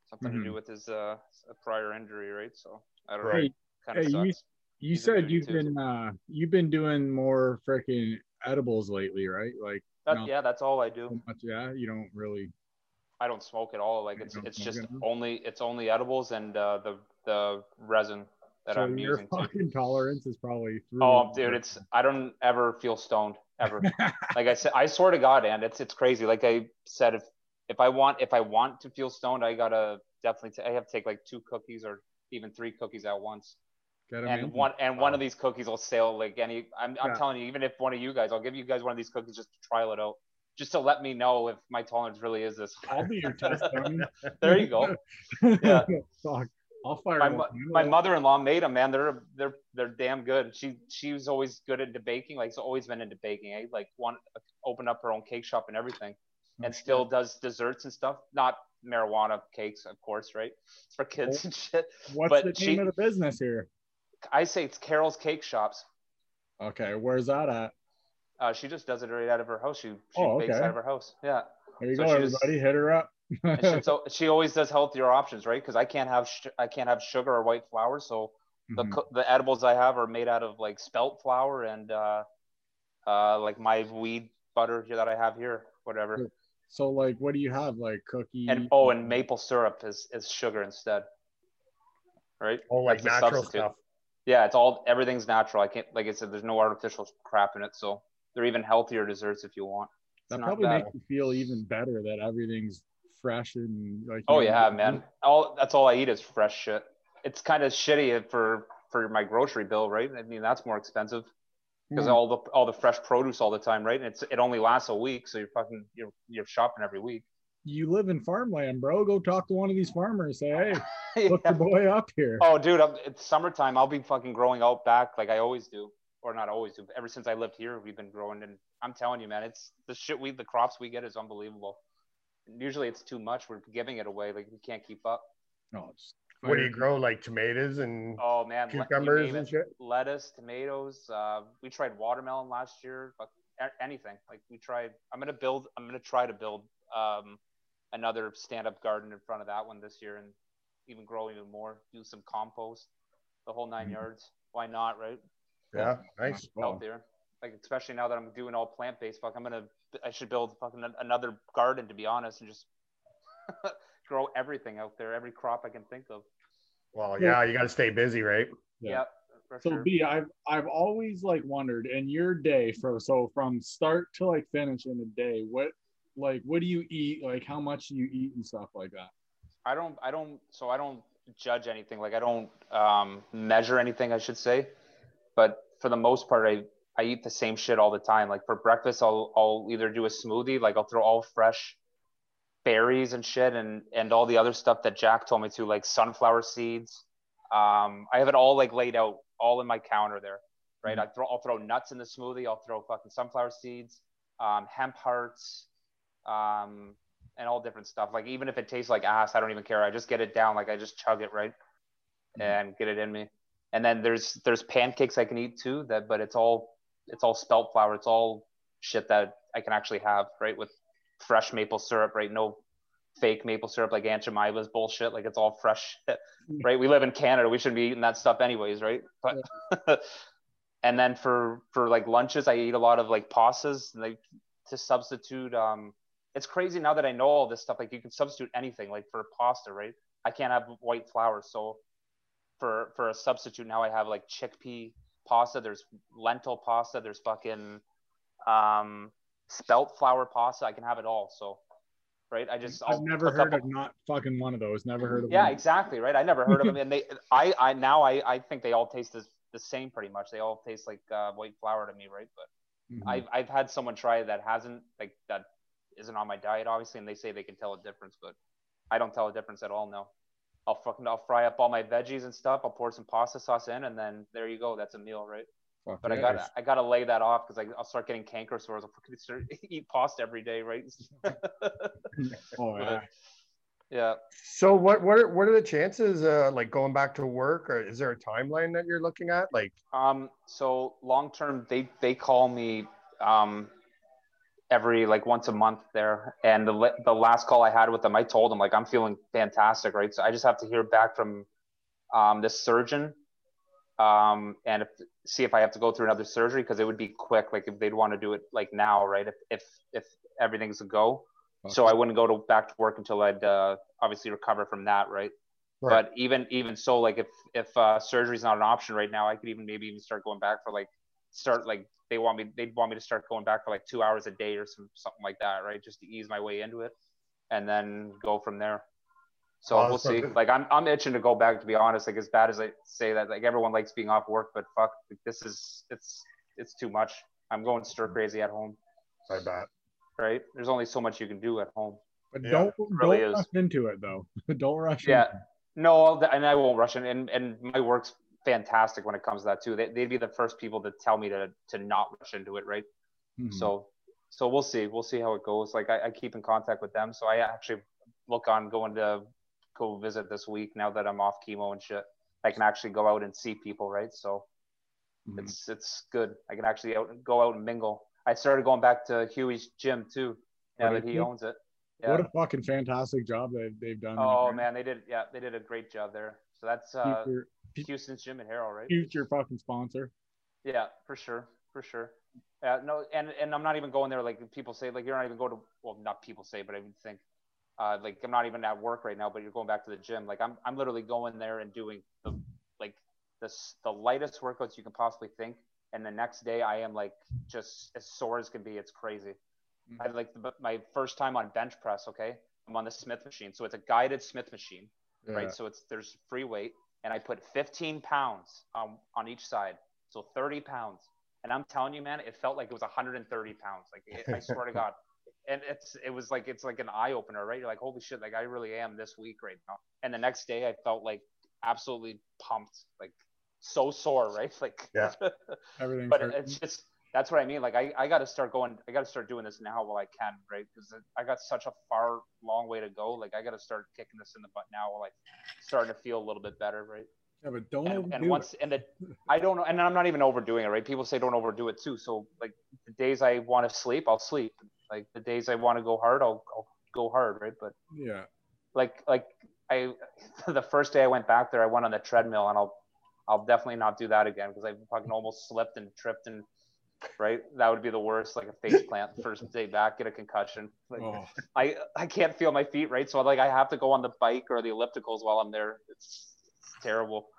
something to Mhm. do with his uh, prior injury, right? So I don't Right. know. Kind of Hey, you- sucks. You said you've been uh you've been doing more freaking edibles lately, right? Like That, no. Yeah, that's all I do. much, yeah, you don't really I don't smoke at all. Like it's it's just all? only it's only edibles and uh, the the resin that so I'm your using. Too. fucking tolerance is probably through Oh, dude, it's I don't ever feel stoned ever. like I said, I swear to God, and it's it's crazy. Like I said, if if I want if I want to feel stoned, I gotta definitely t- I have to take like two cookies or even three cookies at once. And make- one and one of these cookies will sell like any. I'm I'm Yeah. telling you, even if one of you guys, I'll give you guys one of these cookies just to trial it out, just to let me know if my tolerance really is this. I'll be your test dummy. there you go. Yeah. Fuck. I'll fire my, mo- my mother-in-law made them man they're they're they're damn good she she was always good into baking like she's always been into baking eh? like one opened up her own cake shop and everything Oh, and still does desserts and stuff not marijuana cakes of course right it's for kids and shit What's but the name she- of the business here? I say it's carol's cake shops Okay, where's that at? uh, she just does it right out of her house she, she Oh, bakes out of her house yeah There you So go, she just- everybody. Hit her up. she, so she always does healthier options right because i can't have sh- i can't have sugar or white flour so the Mhm. co- the edibles I have are made out of like spelt flour and uh, uh, like my weed butter here that I have here, whatever. So, like, what do you have? Like cookie? And oh, and maple syrup is is sugar instead, right? Oh, like That's natural substitute. stuff. Yeah, it's all everything's natural. I can't like I said, there's no artificial crap in it, so they're even healthier desserts if you want. It's that probably bad. makes you feel even better that everything's fresh and like. Oh you know, yeah, man. All that's all I eat is fresh shit. It's kind of shitty for for my grocery bill, right? I mean, that's more expensive because Hmm. all the all the fresh produce all the time, right? And it's it only lasts a week, so you're fucking you're you're shopping every week. You live in farmland, bro. Go talk to one of these farmers. Say, hey, look Yeah. your boy up here. Oh, dude, I'm, it's summertime. I'll be fucking growing out back like I always do, or not always do. Ever since I lived here, we've been growing, and I'm telling you, man, it's the shit we the crops we get is unbelievable. Usually it's too much. We're giving it away. Like we can't keep up. No, just What do you grow? Like tomatoes and Oh man, cucumbers and shit? lettuce, tomatoes. Uh, we tried watermelon last year, but anything. Like we tried. I'm gonna build. I'm gonna try to build um, another stand-up garden in front of that one this year, and even grow even more. Do some compost, the whole 9 Mhm. yards. Why not, right? Yeah, nice. Well, Healthier. Like especially now that I'm doing all plant-based. Fuck, I'm gonna. I should build fucking another garden to be honest, and just grow everything out there, every crop I can think of. Well, yeah, you got to stay busy, right? Yeah. Yep. For So sure. B, I've I've always like wondered in your day for so from start to like finish in a day, what like what do you eat? Like how much do you eat and stuff like that? I don't I don't so I don't judge anything. Like I don't um, measure anything, I should say. But for the most part, I I eat the same shit all the time. Like for breakfast, I'll I'll either do a smoothie, like I'll throw all fresh berries and shit, and and all the other stuff that Jack told me to, like sunflower seeds. Um, I have it all like laid out, all in my counter there, right? I throw I'll throw nuts in the smoothie. I'll throw fucking sunflower seeds, um, hemp hearts, um, and all different stuff. Like even if it tastes like ass, I don't even care. I just get it down, like I just chug it right, and get it in me. And then there's there's pancakes I can eat too. That but it's all it's all spelt flour. It's all shit that I can actually have, right? With fresh maple syrup, right? No fake maple syrup like Aunt Jemima's bullshit. Like it's all fresh, right? We live in Canada. We shouldn't be eating that stuff anyways, right? But and then for for like lunches, I eat a lot of like pastas, like to substitute. Um, it's crazy now that I know all this stuff. Like you can substitute anything, like for pasta, right? I can't have white flour, so for for a substitute now I have like chickpea pasta. There's lentil pasta. There's fucking um, spelt flour pasta. I can have it all. So right? I just I've I'll never heard of not fucking one of those. Never heard of yeah, one. exactly, right. I never heard of them, and they, I, I now I, I think they all taste the, the same pretty much. They all taste like uh, white flour to me, right? But Mhm. I've, I've had someone try it that hasn't like that isn't on my diet, obviously, and they say they can tell a difference, but I don't tell a difference at all. No, I'll fucking I'll fry up all my veggies and stuff. I'll pour some pasta sauce in, and then there you go. That's a meal, right? Fuck But I got I got to lay that off because I'll start getting canker sores. I'll fucking start eat pasta every day, right? Oh yeah. yeah. So what what are, what are the chances uh like going back to work or is there a timeline that you're looking at? Like Um, so long term, they they call me um every like once a month there, and the the last call I had with them, I told them like I'm feeling fantastic, right? So I just have to hear back from um this surgeon, um, and if, see if I have to go through another surgery because it would be quick, like if they'd want to do it like now, right? If if if everything's a go, so I wouldn't go to back to work until I'd uh, obviously recover from that, right? Right. But even even so, like if if uh, surgery's not an option right now, I could even maybe even start going back for like start like they want me they'd want me to start going back for like two hours a day or some something like that, right? Just to ease my way into it, and then go from there. So Oh, we'll see. Like I'm I'm itching to go back to be honest. Like as bad as I say that, like everyone likes being off work, but fuck, like, this is it's it's too much. I'm going stir mm-hmm. crazy at home, I bet. right? There's only so much you can do at home. But Yeah, don't really don't is. rush into it though. don't rush. Yeah. into it. No, I'll- and I won't rush in. And, and my work's fantastic when it comes to that too. They, they'd be the first people to tell me to to not rush into it, right? Mhm. So so we'll see. We'll see how it goes. Like I, I keep in contact with them, so I actually look on going to go visit this week now that I'm off chemo and shit. I can actually go out and see people, right? So Mhm. it's it's good. I can actually out go out and mingle. I started going back to Huey's gym too, now that he owns it. What a fucking fantastic job they've, they've done. Oh man, they did. Yeah, they did a great job there. So that's uh, Houston's Gym and Harrow, right? future fucking sponsor. Yeah, for sure, for sure. Yeah, no, and and I'm not even going there. Like people say, like you're not even going to. Well, not people say, but I would think, uh, like I'm not even at work right now, but you're going back to the gym. Like I'm, I'm literally going there and doing the, like the the lightest workouts you can possibly think. And the next day, I am like just as sore as can be. It's crazy. I like the, my first time on bench press. Okay, I'm on the Smith machine, so it's a guided Smith machine Yeah. right? So it's there's free weight, and I put 15 pounds on on each side, so 30 pounds. And I'm telling you, man, it felt like it was 130 pounds. Like it, I swear to God, and it's it was like it's like an eye opener, right? You're like, holy shit, like I really am this week right now. And the next day, I felt like absolutely pumped, like so sore, right? Like Yeah. Everything's but hurting. it's just that's what I mean. Like I, I got to start going. I got to start doing this now while I can, right? Because I got such a far, long way to go. Like I got to start kicking this in the butt now while I starting to feel a little bit better, right? yeah, but don't And, and it. once and the, I don't know, and I'm not even overdoing it, right? People say don't overdo it too. So like the days I want to sleep, I'll sleep. Like the days I want to go hard, I'll, I'll go hard, right? But Yeah. like like I the first day I went back there, I went on the treadmill, and I'll I'll definitely not do that again because I fucking almost slipped and tripped and right. That would be the worst, like a face plant first day back, get a concussion. Like Oh, I I can't feel my feet, right? So like I have to go on the bike or the ellipticals while I'm there. It's, it's terrible.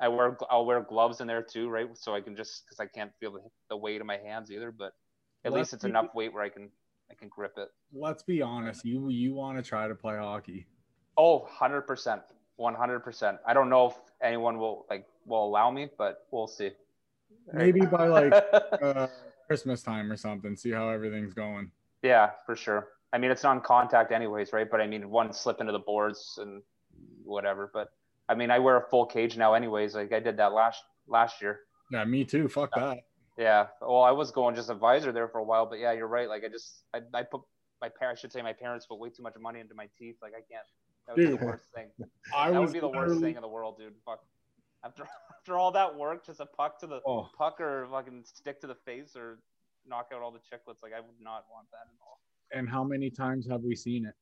I wear I'll wear gloves in there too, right? So I can just because I can't feel the, the weight of my hands either, but at Well, least it's enough weight where I can I can grip it. let's be honest. You you want to try to play hockey? Oh, 100%. 100%. I don't know if anyone will like will allow me, but we'll see. Maybe by like uh, Christmas time or something. See how everything's going. yeah, for sure. I mean, it's non-contact anyways, right? But I mean, one slip into the boards and whatever. But I mean, I wear a full cage now anyways. Like I did that last last year. Yeah, me too. Fuck that. Yeah. Well, I was going just a visor there for a while, but yeah, you're right. Like I just I, I put my parents I should say my parents put way too much money into my teeth. Like I can't. That would be the worst thing. I that would be the worst thing in the world, dude. Fuck. After after all that work, just a puck to the Oh, puck or fucking stick to the face or knock out all the chiclets. Like I would not want that at all. And how many times have we seen it?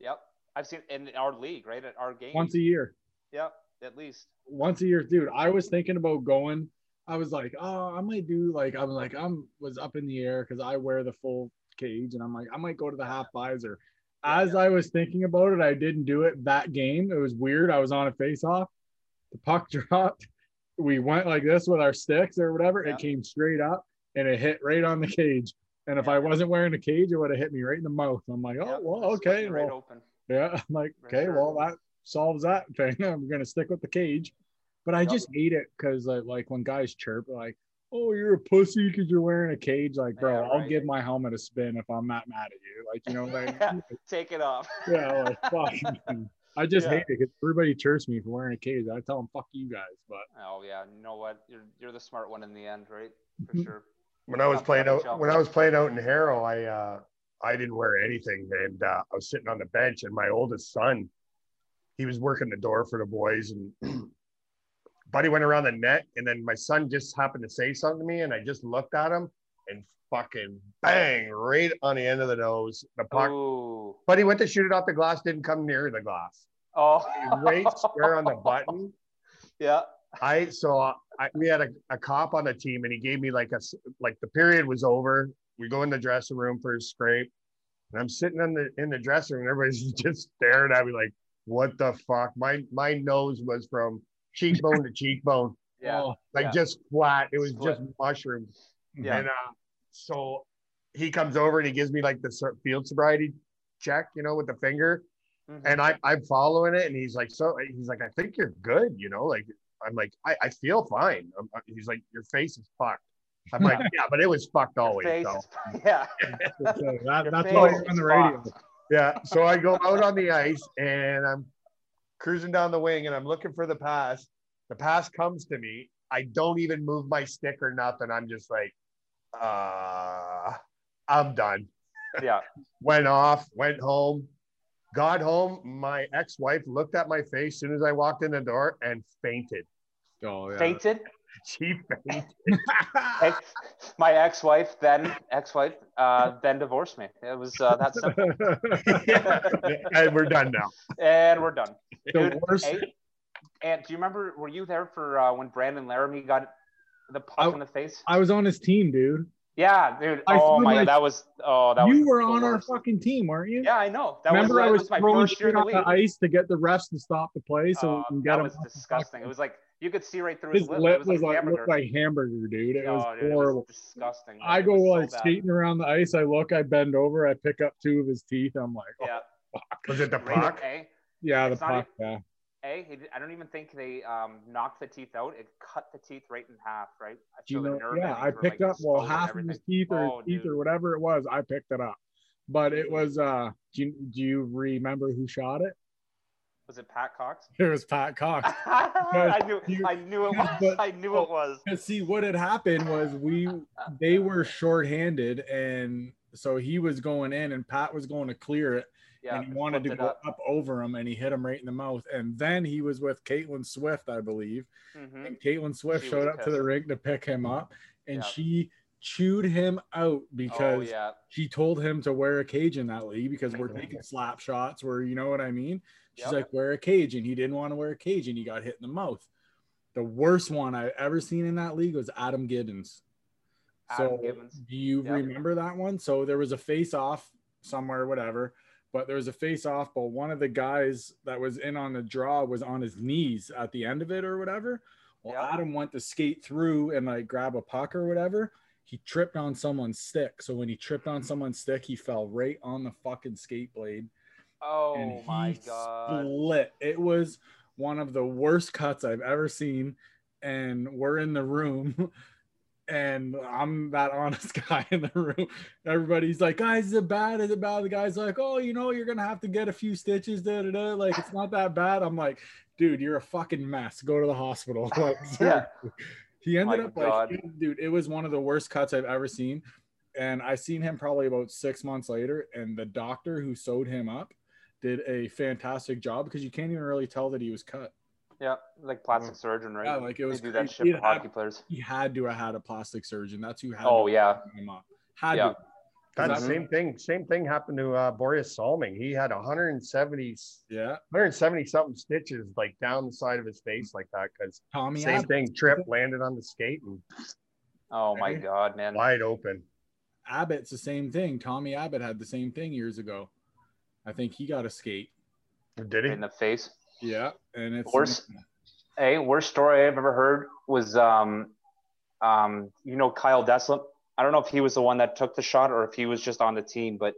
Yep, I've seen in our league, right at our game. Once a year. Yep, at least. Once a year, dude. I was thinking about going. I was like, oh, I might do like I'm like I'm was up in the air because I wear the full cage, and I'm like I might go to the half visor. As I was thinking about it, I didn't do it that game. It was weird. I was on a face off. The puck dropped. We went like this with our sticks or whatever. Yeah. It came straight up and it hit right on the cage. And if Yeah. I wasn't wearing a cage, it would have hit me right in the mouth. I'm like, oh Yep, well, okay, right well, open. yeah. I'm like, okay, sure. well, that solves that thing. I'm gonna stick with the cage. But I Yep. just hate it because like, like when guys chirp like, "Oh, you're a pussy because you're wearing a cage." Like, bro, Yeah, I'll give my helmet a spin if I'm that mad at you. Like, you know, like, Yeah, take it off. yeah, like, fuck. I just Yeah. hate it because everybody chirps me for wearing a cage. I tell them, "Fuck you guys," but Oh yeah, you know what? You're you're the smart one in the end, right? For Mhm. sure. when I was playing out when I was playing out in Harrow, I uh I didn't wear anything, and uh, I was sitting on the bench, and my oldest son, he was working the door for the boys, and Buddy went around the net, and then my son just happened to say something to me, and I just looked at him, and fucking bang right on the end of the nose. The puck. Ooh. Buddy went to shoot it off the glass, didn't come near the glass. Oh. Right square on the button. Yeah. I so I, we had a, a cop on the team, and he gave me like a like the period was over. We go in the dressing room for a scrape, and I'm sitting in the in the dressing room. And everybody's just staring at me like, "What the fuck?" My my nose was from cheekbone to cheekbone, Yeah. Oh, like Yeah. just flat. It was Split. just mushrooms. Yeah. And uh, so he comes over and he gives me like the field sobriety check, you know, with the finger Mhm. and I, I'm following it, and he's like, so he's like, I think you're good, you know, like I'm like, I, I feel fine. I'm, uh, he's like, your face is fucked. I'm like, yeah, but it was fucked always. So. is- yeah. so that, that's why on the radio. fucked. Yeah, so I go out on the ice and I'm cruising down the wing, and I'm looking for the pass. The pass comes to me. I don't even move my stick or nothing. I'm just like, uh, I'm done. Yeah. went off, went home, got home. My ex-wife looked at my face as soon as I walked in the door and fainted. Oh yeah. Fainted. She fainted. Ex- My ex-wife, then ex-wife, uh, then divorced me. It was uh, that simple. and we're done now. and we're done. the Dude, worst. hey, and do you remember? Were you there for uh, when Brandon Laramie got the puck I- in the face? I was on his team, dude. Yeah, dude. I oh my my- god, that was oh that was you were the on our fucking team, weren't you? Yeah, I know. That Remember, was, I was, was my throwing first shit in the on the ice to get the refs to stop the play so Oh, we can get that him. was disgusting. It was like you could see right through his, His lip. lip It was was like, like hamburger. like hamburger, dude. It was oh, dude, horrible. It was disgusting. I go was so like skating around the ice. I look, I bend over, I pick up two of his teeth. I'm like, oh, Yeah. Was it the puck? A, yeah, the puck. Yeah. A, I don't even think they um, knocked the teeth out. It cut the teeth right in half, right? I Do you feel the know? Yeah, I picked like, up well half of his teeth or Oh, his teeth dude. or whatever it was. I picked it up, but it was. uh Do you, do you remember who shot it? Was it Pat Cox? It was Pat Cox. I knew. you- I knew it was. but- I knew it was. See what had happened was we they were shorthanded and so he was going in and Pat was going to clear it Yeah. and he wanted to go it up. over him and he hit him right in the mouth and then he was with Caitlin Swift I believe Mhm. and Caitlin Swift She showed up to the rink to pick him up and Yeah. she chewed him out Oh because yeah. she told him to wear a cage in that league because we're taking slap shots where you know what I mean. She's Yep. like, wear a cage, and he didn't want to wear a cage, and he got hit in the mouth. The worst one I've ever seen in that league was Adam Gibbons. Adam so Gibbons. do you Yep. remember that one? So there was a face off somewhere, whatever. But there was a face off, but one of the guys that was in on the draw was on his knees at the end of it or whatever. Well, Yep. Adam went to skate through and like grab a puck or whatever. He tripped on someone's stick. So when he tripped on someone's stick, he fell right on the fucking skate blade. Oh and my he god. split. It was one of the worst cuts I've ever seen. And we're in the room, and I'm that honest guy in the room. Everybody's like, "Guys, is it bad? Is it bad?" The guy's like, "Oh, you know, you're gonna have to get a few stitches." Da da da. Like it's not that bad. I'm like, dude, you're a fucking mess. Go to the hospital. Like, Yeah. he oh ended My up like, dude, it was one of the worst cuts I've ever seen. And I seen him probably about six months later, and the doctor who sewed him up did a fantastic job because you can't even really tell that he was cut. Yeah, like plastic surgeon, right? Yeah, like it was They do that shit He for hockey players. He had to have had a plastic surgeon. That's who had Oh to yeah, him up. Had Yeah. to. That Is that- same thing. Same thing happened to uh, Boris Salming. He had 170, Yeah. 170 something stitches like down the side of his face like that because Tommy same Abbott. thing. Trip landed on the skate and Oh my Right? god, man. wide open. Abbott's the same thing. Tommy Abbott had the same thing years ago. I think he got a skate. Did he? In the face. Yeah, and it's Worse- A worst story I've ever heard was um um you know Kyle Deslip. I don't know if he was the one that took the shot or if he was just on the team, but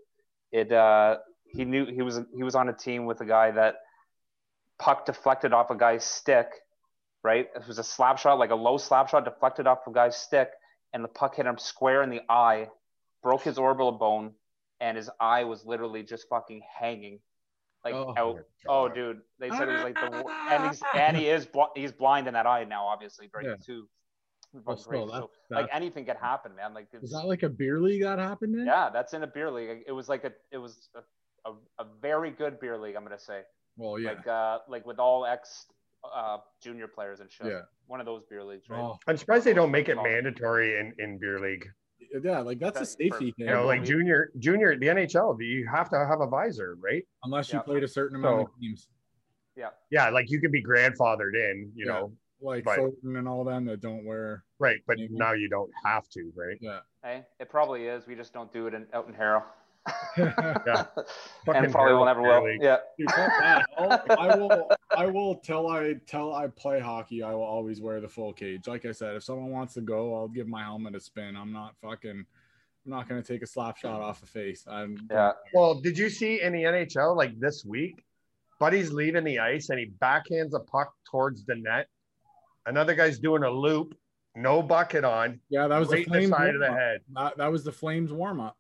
it uh he knew he was he was on a team with a guy that puck deflected off a guy's stick, right? It was a slap shot, like a low slap shot deflected off a guy's stick, and the puck hit him square in the eye, broke his orbital bone, and his eye was literally just fucking hanging. Like Oh, out Oh, dude, they said it was like the and he's and he is bl- he's blind in that eye now, obviously, right? Yeah. Too. Well, still, that- so, like anything could happen, man. Like Is that like a beer league that happened in? yeah, that's in a beer league. It was like a it was a, a, a very good beer league. I'm gonna say Well, yeah. like uh like with all ex uh junior players and shit. yeah. One of those beer leagues, right? Oh, I'm surprised they don't make it Oh. mandatory in, in beer league. Yeah. Like that's a safety for- thing. You know, like we- junior, junior, the NHL, you have to have a visor, right? Unless you Yeah. played a certain amount of games, Yeah, Yeah, like you could be grandfathered in, you Yeah. know, like Right. Foden and all them that don't wear. right? But Maybe. now you don't have to, right? Yeah. Hey, it probably is. We just don't do it in, out in Harrow. Yeah. and probably will never will. Yeah. Dude, fuck that. I'll, I will. tell I tell I play hockey. I will always wear the full cage. Like I said, if someone wants to go, I'll give my helmet a spin. I'm not fucking. I'm not gonna take a slap shot off the face. I'm. Yeah. Well, did you see in the NHL like this week? Buddy's leaving the ice and he backhands a puck towards the net. Another guy's doing a loop, no bucket on, Yeah, that was right the Flames. the side of the head. That, that was the Flames warm up,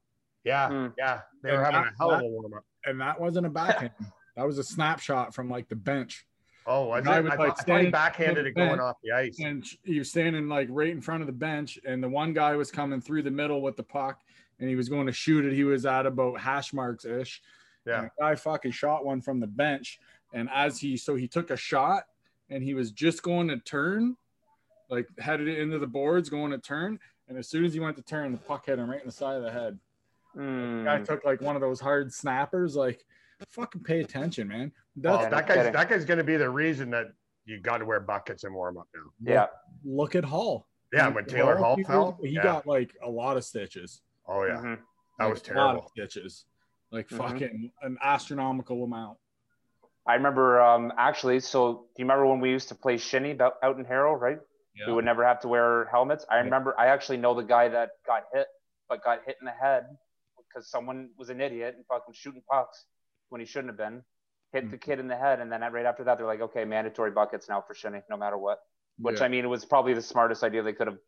Yeah, Hmm. yeah. They And were having that- a hell of a warm up. and that wasn't a backhand. that was a snapshot from like the bench. Oh, was it? I, was, thought- like, I thought he standing backhanded on the it going off the ice. and sh- he was standing like right in front of the bench and the one guy was coming through the middle with the puck and he was going to shoot it he was at about hash marks ish Yeah. and the guy fucking shot one from the bench and as he so he took a shot and he was just going to turn like headed into the boards going to turn and as soon as he went to turn the puck hit him right in the side of the head Mm. guy took like one of those hard snappers like fucking pay attention man Well, that's Yeah, no that guy's kidding. that guy's going to be the reason that you got to wear buckets and warm up now. Yeah. look at hall Yeah, when Taylor Hall he, fell, he yeah. got like a lot of stitches Oh yeah, Mhm. that Like, was a lot of terrible. stitches, like Mhm. fucking an astronomical amount. I remember um, actually. So do you remember when we used to play shinny about out in Harrow, right? We would never have to wear helmets. I Yeah. remember. I actually know the guy that got hit, but got hit in the head because someone was an idiot and fucking shooting pucks when he shouldn't have been. Hit the Mhm. kid in the head, and then right after that, they're like, "Okay, mandatory buckets now for shinny, no matter what." Which Yeah. I mean, it was probably the smartest idea they could have.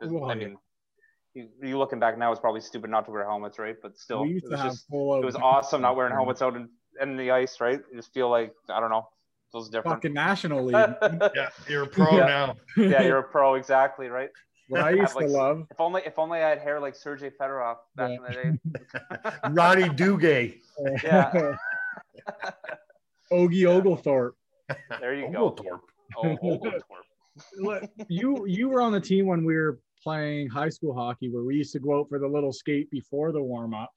Well, I yeah. mean, you, you looking back now, it's probably stupid not to wear helmets, right? But still, we it used to was have just full it was awesome not wearing helmets out in, in the ice, right? You just feel like I don't know, feels different. fucking national league. Yeah, you're a pro Yeah. now. yeah, you're a pro, exactly, right? What I used to like- love. If only if only I had hair like Sergey Fedorov back in the day. Ronnie Duguay. Yeah. Ogie Oglethorpe. There you go. Oglethorpe. Oh, Oglethorpe. Look, you you were on the team when we were playing high school hockey, where we used to go out for the little skate before the warm up,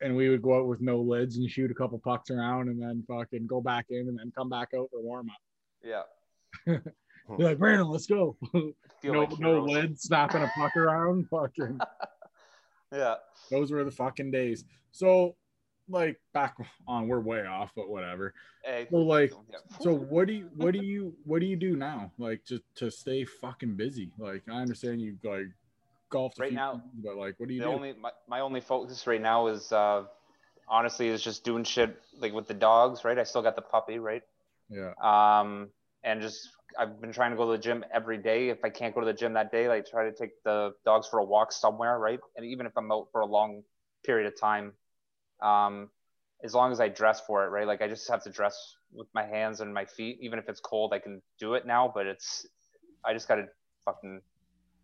and we would go out with no lids and shoot a couple pucks around, and then fucking go back in, and then come back out for warm up. Yeah. Like, Brandon, let's go. No like no lids, snapping a puck around. Fucking. Yeah. those were the fucking days. So, like back on, we're way off, but whatever. Hey, So, like, so what do you, what do you, what do you do now? Like, just to stay fucking busy. Like, I understand you like golfed a Right now, times, but like, what do you the do? only my, my only focus right now is uh honestly is just doing shit like with the dogs, right? I still got the puppy, right? yeah, um, and just I've been trying to go to the gym every day. If I can't go to the gym that day, like try to take the dogs for a walk somewhere, right? And even if I'm out for a long period of time, um, as long as I dress for it, right? Like I just have to dress with my hands and my feet. Even if it's cold, I can do it now. But it's I just gotta fucking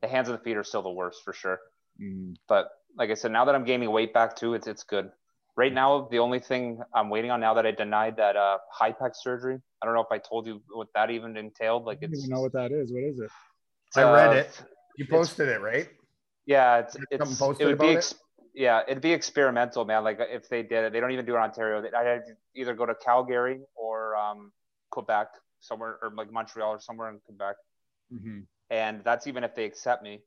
the hands and the feet are still the worst for sure. Mm, But like I said, now that I'm gaining weight back too, it's it's good. Right now, the only thing I'm waiting on now that I denied that uh, HIPEC surgery. I don't know if I told you what that even entailed. I Like don't it's even know what that is. What is it? it's, I read uh, it. You posted it, right? Yeah, it's it's posted it would be about it? yeah, it'd be experimental, man. Like if they did it, they don't even do it in Ontario. They, I'd either go to Calgary or um, Quebec, somewhere or like Montreal or somewhere in Quebec, hmm and that's even if they accept me.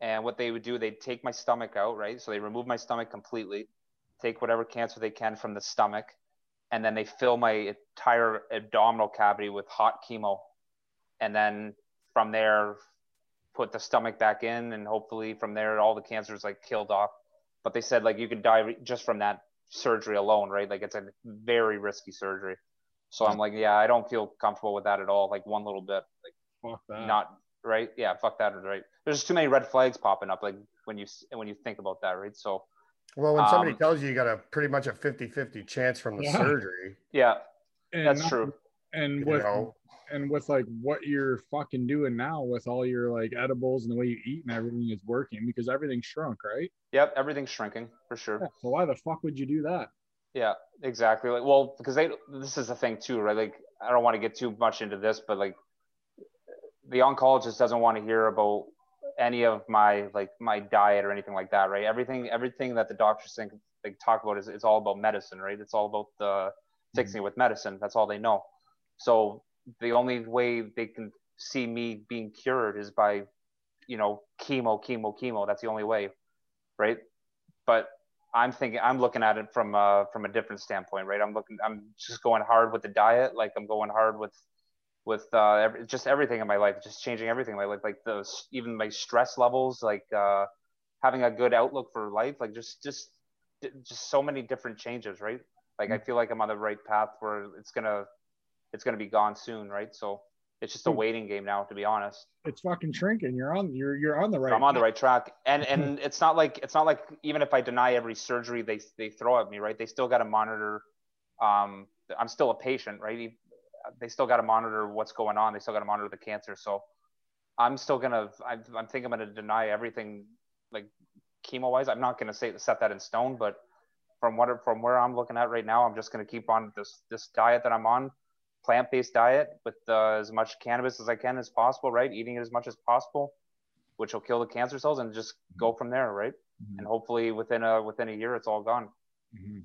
And what they would do, they'd take my stomach out, right? So they remove my stomach completely, take whatever cancer they can from the stomach, and then they fill my entire abdominal cavity with hot chemo, and then from there, put the stomach back in, and hopefully from there, all the cancer is like killed off. But they said like you could die just from that surgery alone, right? Like it's a very risky surgery. So I'm like, yeah, I don't feel comfortable with that at all, like one little bit. Like not right yeah fuck that right there's too many red flags popping up like when you when you think about that right so Well, when somebody Um, tells you you got a pretty much a 50 50 chance from the Yeah. surgery, yeah And that's not- true And you with know, and with like what you're fucking doing now with all your like edibles and the way you eat and everything is working because everything's shrunk, right? yep everything's shrinking for sure Yeah. So why the fuck would you do that? yeah exactly like well because they this is the thing too right like i don't want to get too much into this but like the oncologist doesn't want to hear about any of my like my diet or anything like that right? Everything everything that the doctors think they talk about is it's all about medicine right? It's all about the fixing it with medicine. That's all they know. So the only way they can see me being cured is by you know chemo chemo chemo. That's the only way right? But i'm thinking i'm looking at it from uh from a different standpoint right? I'm looking i'm just going hard with the diet like i'm going hard with with uh every, just everything in my life just changing everything in my life like those even my stress levels like uh having a good outlook for life like just just just so many different changes right like i feel like i'm on the right path where it's gonna it's gonna be gone soon right so it's just a Hmm. waiting game now to be honest It's fucking shrinking. You're on you're you're on the right. I'm on the right track, and and it's not like it's not like even if I deny every surgery they they throw at me, right? They still got to monitor. Um, I'm still a patient, right? They still got to monitor what's going on. They still got to monitor the cancer. So I'm still gonna. I'm, I'm thinking I'm gonna deny everything, like chemo wise. I'm not gonna say set that in stone, but from what from where I'm looking at right now, I'm just gonna keep on this this diet that I'm on, plant based diet with uh, as much cannabis as I can as possible, right? Eating it as much as possible which will kill the cancer cells and just go from there, right? Mhm. And hopefully within a within a year it's all gone. Mhm.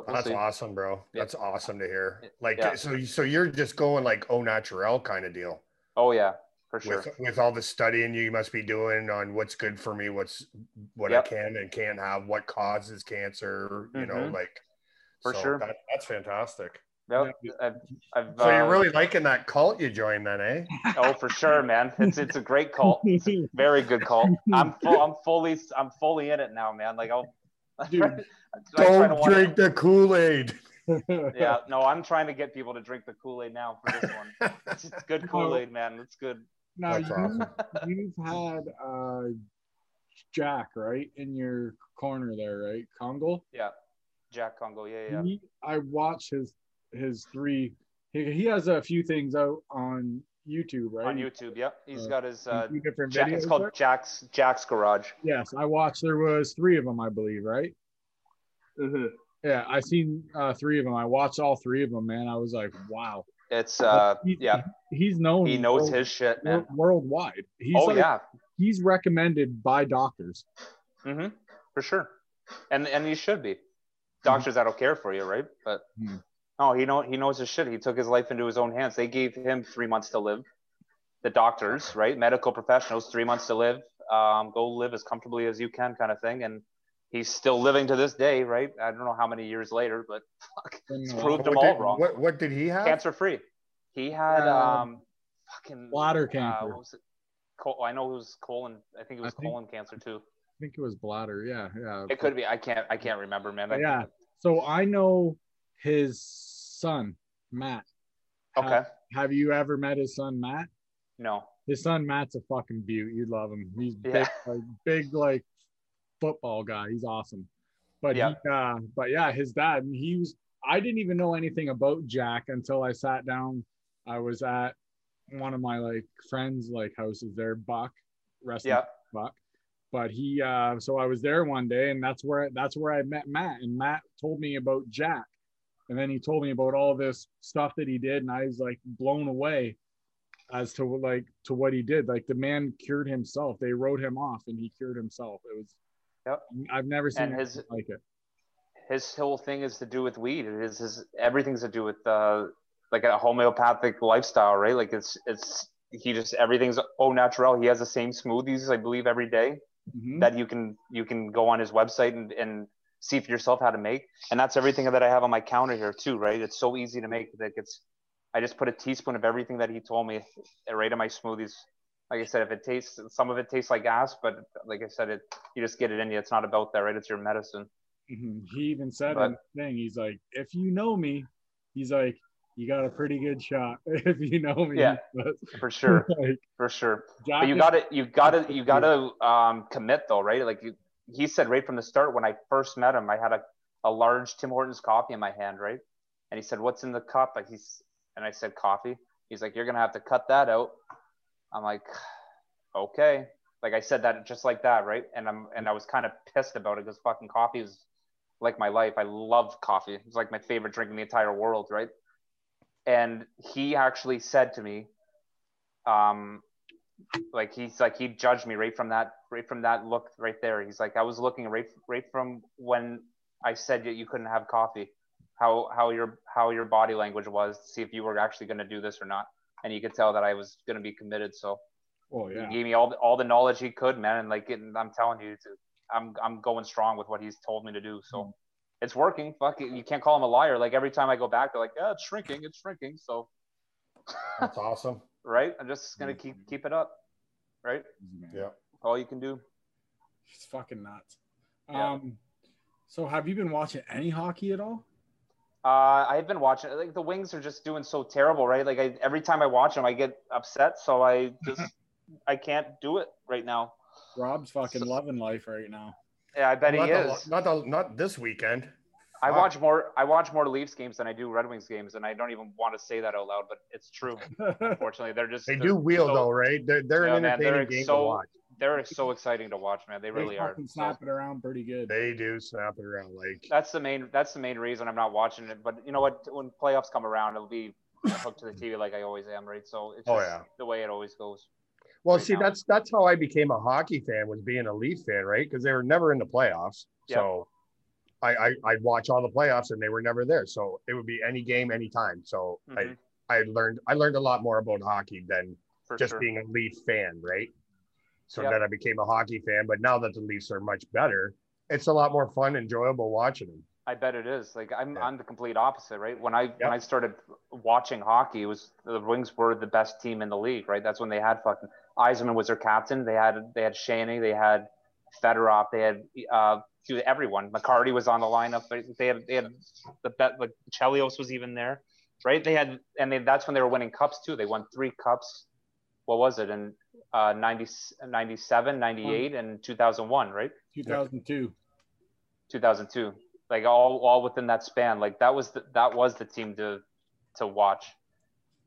But we'll that's see. awesome, bro. Yeah. That's awesome to hear. Like, Yeah. so, so you're just going like au naturel kind of deal Oh yeah, for sure. with, with all the studying you must be doing on what's good for me, what's what Yep. I can and can't have, what causes cancer, you know, Mhm. like, For sure. That, that's fantastic. Yep. I've, I've, So you're uh, really liking that cult you joined then, eh? oh for sure, man. It's it's a great cult. It's a very good cult. I'm full. I'm fully. I'm fully in it now, man. Like I'll. Dude, I'm trying to Don't want- drink the Kool Aid. Yeah, no, I'm trying to get people to drink the Kool Aid now for this one. It's, it's good Kool Aid, man. It's good. Now That's you, awesome. you've had uh, Jack right in your corner there, right? Congo. Yeah, Jack Congo. Yeah, yeah. He, I watch his his three. He, he has a few things out on YouTube, right? On YouTube. Yep. He's Uh, got his. Uh, different Jack, videos. it's called there? Jack's Jack's Garage. Yes, I watched. There was three of them, I believe, right? Yeah, I seen uh, three of them. I watched all three of them, man. I was like, wow. It's uh He- yeah, He's known. he knows world- his shit, man. worldwide. He's Oh like, yeah, he's recommended by doctors. Mm-hmm. for sure, and and he should be. Doctors that'll care for you, right? But Mhm. Oh, he know he knows his shit. He took his life into his own hands. They gave him three months to live. The doctors, right? Medical professionals, three months to live. Um, go live as comfortably as you can, kind of thing. And he's still living to this day, right? I don't know how many years later, but fuck, it's And, uh, proved them what, all did, wrong. what, what did he have? cancer free. He had Uh, um fucking bladder Uh, cancer. what was it? Col- I know it was colon. I think it I was think- colon cancer too. I think it was bladder. Yeah, yeah. It could be. I can't. I can't remember, man. I- Yeah. So I know his son, Matt. Okay. Have, have you ever met his son, Matt? No. His son Matt's a fucking beaut. You'd love him. He's big, Yeah. like big, like football guy. He's awesome. But Yeah. he, uh, but yeah, his dad. And he was. I didn't even know anything about Jack until I sat down. I was at one of my like friends' like houses there, Buck, wrestling Yeah. Buck. But he, uh, so I was there one day, and that's where that's where I met Matt, and Matt told me about Jack, and then he told me about all this stuff that he did, and I was like blown away. as to like to what he did. Like the man cured himself. They wrote him off, and he cured himself. It was. Yep. I've never seen his- like it. his whole thing is to do with weed. It is his everything's to do with uh, like a homeopathic lifestyle, right? Like it's it's he just everything's au natural. He has the same smoothies, I believe, every day Mhm. that you can you can go on his website and, and see for yourself how to make. And that's everything that I have on my counter here too, right? It's so easy to make that it's I just put a teaspoon of everything that he told me right in my smoothies. Like I said, if it tastes some of it tastes like ass, but like I said, it you just get it in you. It's not about that, right? It's your medicine. Mhm. He even said But- in the thing, he's like, if you know me, he's like, you got a pretty good shot if you know me. Yeah. For sure. like, For sure. But you got to you got to you got to um, commit though, right? Like you, he said right from the start when I first met him, I had a, a large Tim Hortons coffee in my hand, right? And he said, "What's in the cup?" Like he's and I said, "Coffee." He's like, "You're gonna have to cut that out." I'm like, "Okay." Like I said that just like that, right? And I'm and I was kind of pissed about it because fucking coffee is like my life. I love coffee. It's like my favorite drink in the entire world, right? And he actually said to me, um, like he's like he judged me right from that right from that look right there. He's like I was looking right right from when I said that you couldn't have coffee, how how your how your body language was to see if you were actually going to do this or not. And you could tell that I was going to be committed. So oh yeah. he gave me all the, all the knowledge he could, man. And like it, I'm telling you, to, I'm I'm going strong with what he's told me to do. So hmm. it's working. Fuck it. You can't call him a liar. Like every time I go back, they're like, yeah, it's shrinking, it's shrinking. So That's awesome. Right, I'm just gonna keep keep it up. Right, Yeah. all you can do. It's fucking nuts. Yeah. Um, so have you been watching any hockey at all? Uh, I've been watching. Like the Wings are just doing so terrible, right? Like I, every time I watch them, I get upset. So I just I can't do it right now. Rob's fucking loving life right now. Yeah, I bet not he the- is. not the, not this weekend. I watch more. I watch more Leafs games than I do Red Wings games, and I don't even want to say that out loud, but it's true. Unfortunately, they're just They they're do wheel so- though, right? They're, they're Yeah, an man, they're game so- to watch. They're so exciting to watch, man. They really they are. fucking So snap it around pretty good. They do snap it around like that's the main. That's the main reason I'm not watching it. But you know what? When playoffs come around, it'll be hooked to the TV like I always am, right? So it's Oh, yeah. the way it always goes. Well, right see, now. that's that's how I became a hockey fan was being a Leaf fan, right? Because they were never in the playoffs. Yeah. So I, I I'd watch all the playoffs and they were never there. So it would be any game, anytime. So Mhm, I I learned I learned a lot more about hockey than for just sure. being a Leaf fan, right? So Yeah. then I became a hockey fan. But now that the Leafs are much better, it's a lot more fun, enjoyable watching them. I bet it is. Like I'm, Yeah. I'm the complete opposite, right? When I Yep. when I started watching hockey, it was the Wings were the best team in the league, right? That's when they had fucking Yzerman was their captain. They had they had Shanny, they had Fedorov, they had uh to everyone. McCarty was on the lineup. They- They had they had the bet like Chelios was even there, right? They had and they, that's when they were winning cups too. They won three cups. What was it in uh 90, 97, 98, and 2001, right? 2002. 2002 like all all within that span like that was the, that was the team to to watch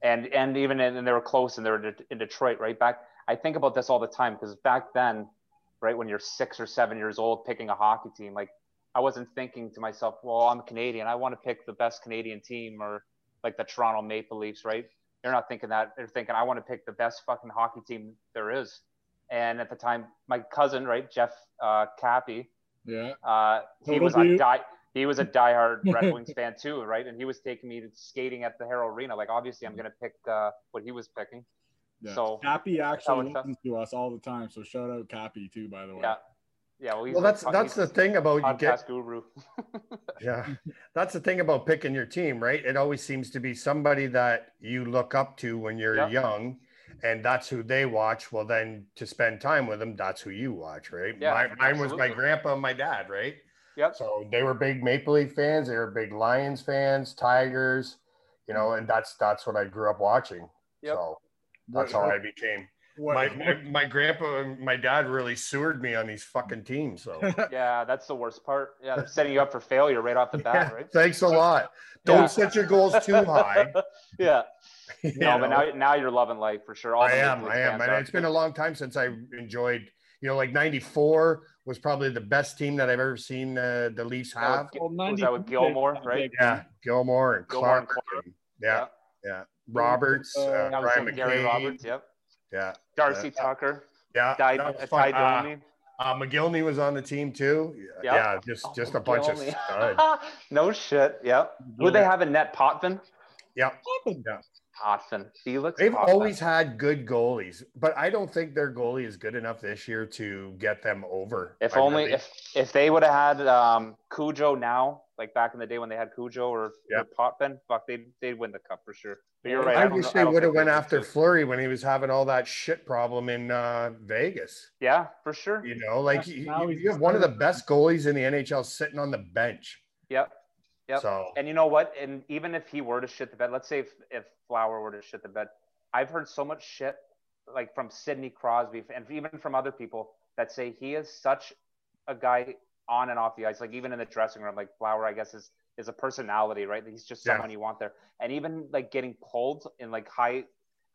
and and even in, and they were close and they were in detroit right back i think about this all the time because back then right when you're six or seven years old picking a hockey team like i wasn't thinking to myself well i'm canadian i want to pick the best canadian team or like the toronto maple leafs right they're not thinking that they're thinking i want to pick the best fucking hockey team there is and at the time my cousin right jeff uh, cappy Yeah. uh, he Total was a dude. die. He was a diehard Red Wings fan too, right? And he was taking me to skating at the Harrow Arena. Like obviously, I'm gonna pick uh, what he was picking. Yeah. So- Cappy actually it's tough. listens to us all the time. So shout out Cappy too, by the way. Yeah, yeah. Well, Well, that's fuck- that's the thing about you get podcast guru. Yeah, that's the thing about picking your team, right? It always seems to be somebody that you look up to when you're Yeah. young, and that's who they watch. Well, then to spend time with them, that's who you watch, right? Yeah, mine, mine was my grandpa and my dad, right? Yep. So they were big Maple Leaf fans. They were big Lions fans, Tigers, you know, mm-hmm. and that's that's what I grew up watching. Yep. So that's how I became. What, My, my my grandpa and my dad really sewered me on these fucking teams. So Yeah, that's the worst part. Yeah, they're setting you up for failure right off the bat, Yeah, right? thanks a lot. Don't Yeah. set your goals too high. yeah. you No, but now now you're loving life for sure. All I am, I am, and it's been a long time since I enjoyed. You know, like '94 was probably the best team that I've ever seen uh, the Leafs have. with- was that with Gilmour, right? Yeah, Gilmour and Gilmour and Clark. yeah. and- yeah, Roberts, Uh, uh, Brian McCain. Roberts. Yep. Yeah, Darcy Uh, Tucker. yeah. Died. that was Uh. Ty Uh, uh, McGillney was on the team too. Yeah, Yep. yeah just Oh, just a bunch of Gilney. stud. no shit. Yep. Who they have in net? Potvin. Yeah, Potvin. Felix. they've Potvin. always had good goalies, but I don't think their goalie is good enough this year to get them over. If I only really- if if they would have had um, Cujo now, like back in the day when they had Cujo or, Yeah. or Potvin, fuck, they they'd win the cup for sure. But you're right. I, don't wish know- they would have went after did. Fleury when he was having all that shit problem in uh, Vegas. Yeah, for sure. You know, like Yeah, you, you have one of the best goalies in the NHL sitting on the bench. Yep. Yep. So And you know what? And even if he were to shit the bed, let's say if, if Flower were to shit the bed, I've heard so much shit like from Sidney Crosby and even from other people that say he is such a guy on and off the ice, like even in the dressing room, like Flower, I guess is is a personality, right? He's just Yeah. someone you want there. And even like getting pulled in like high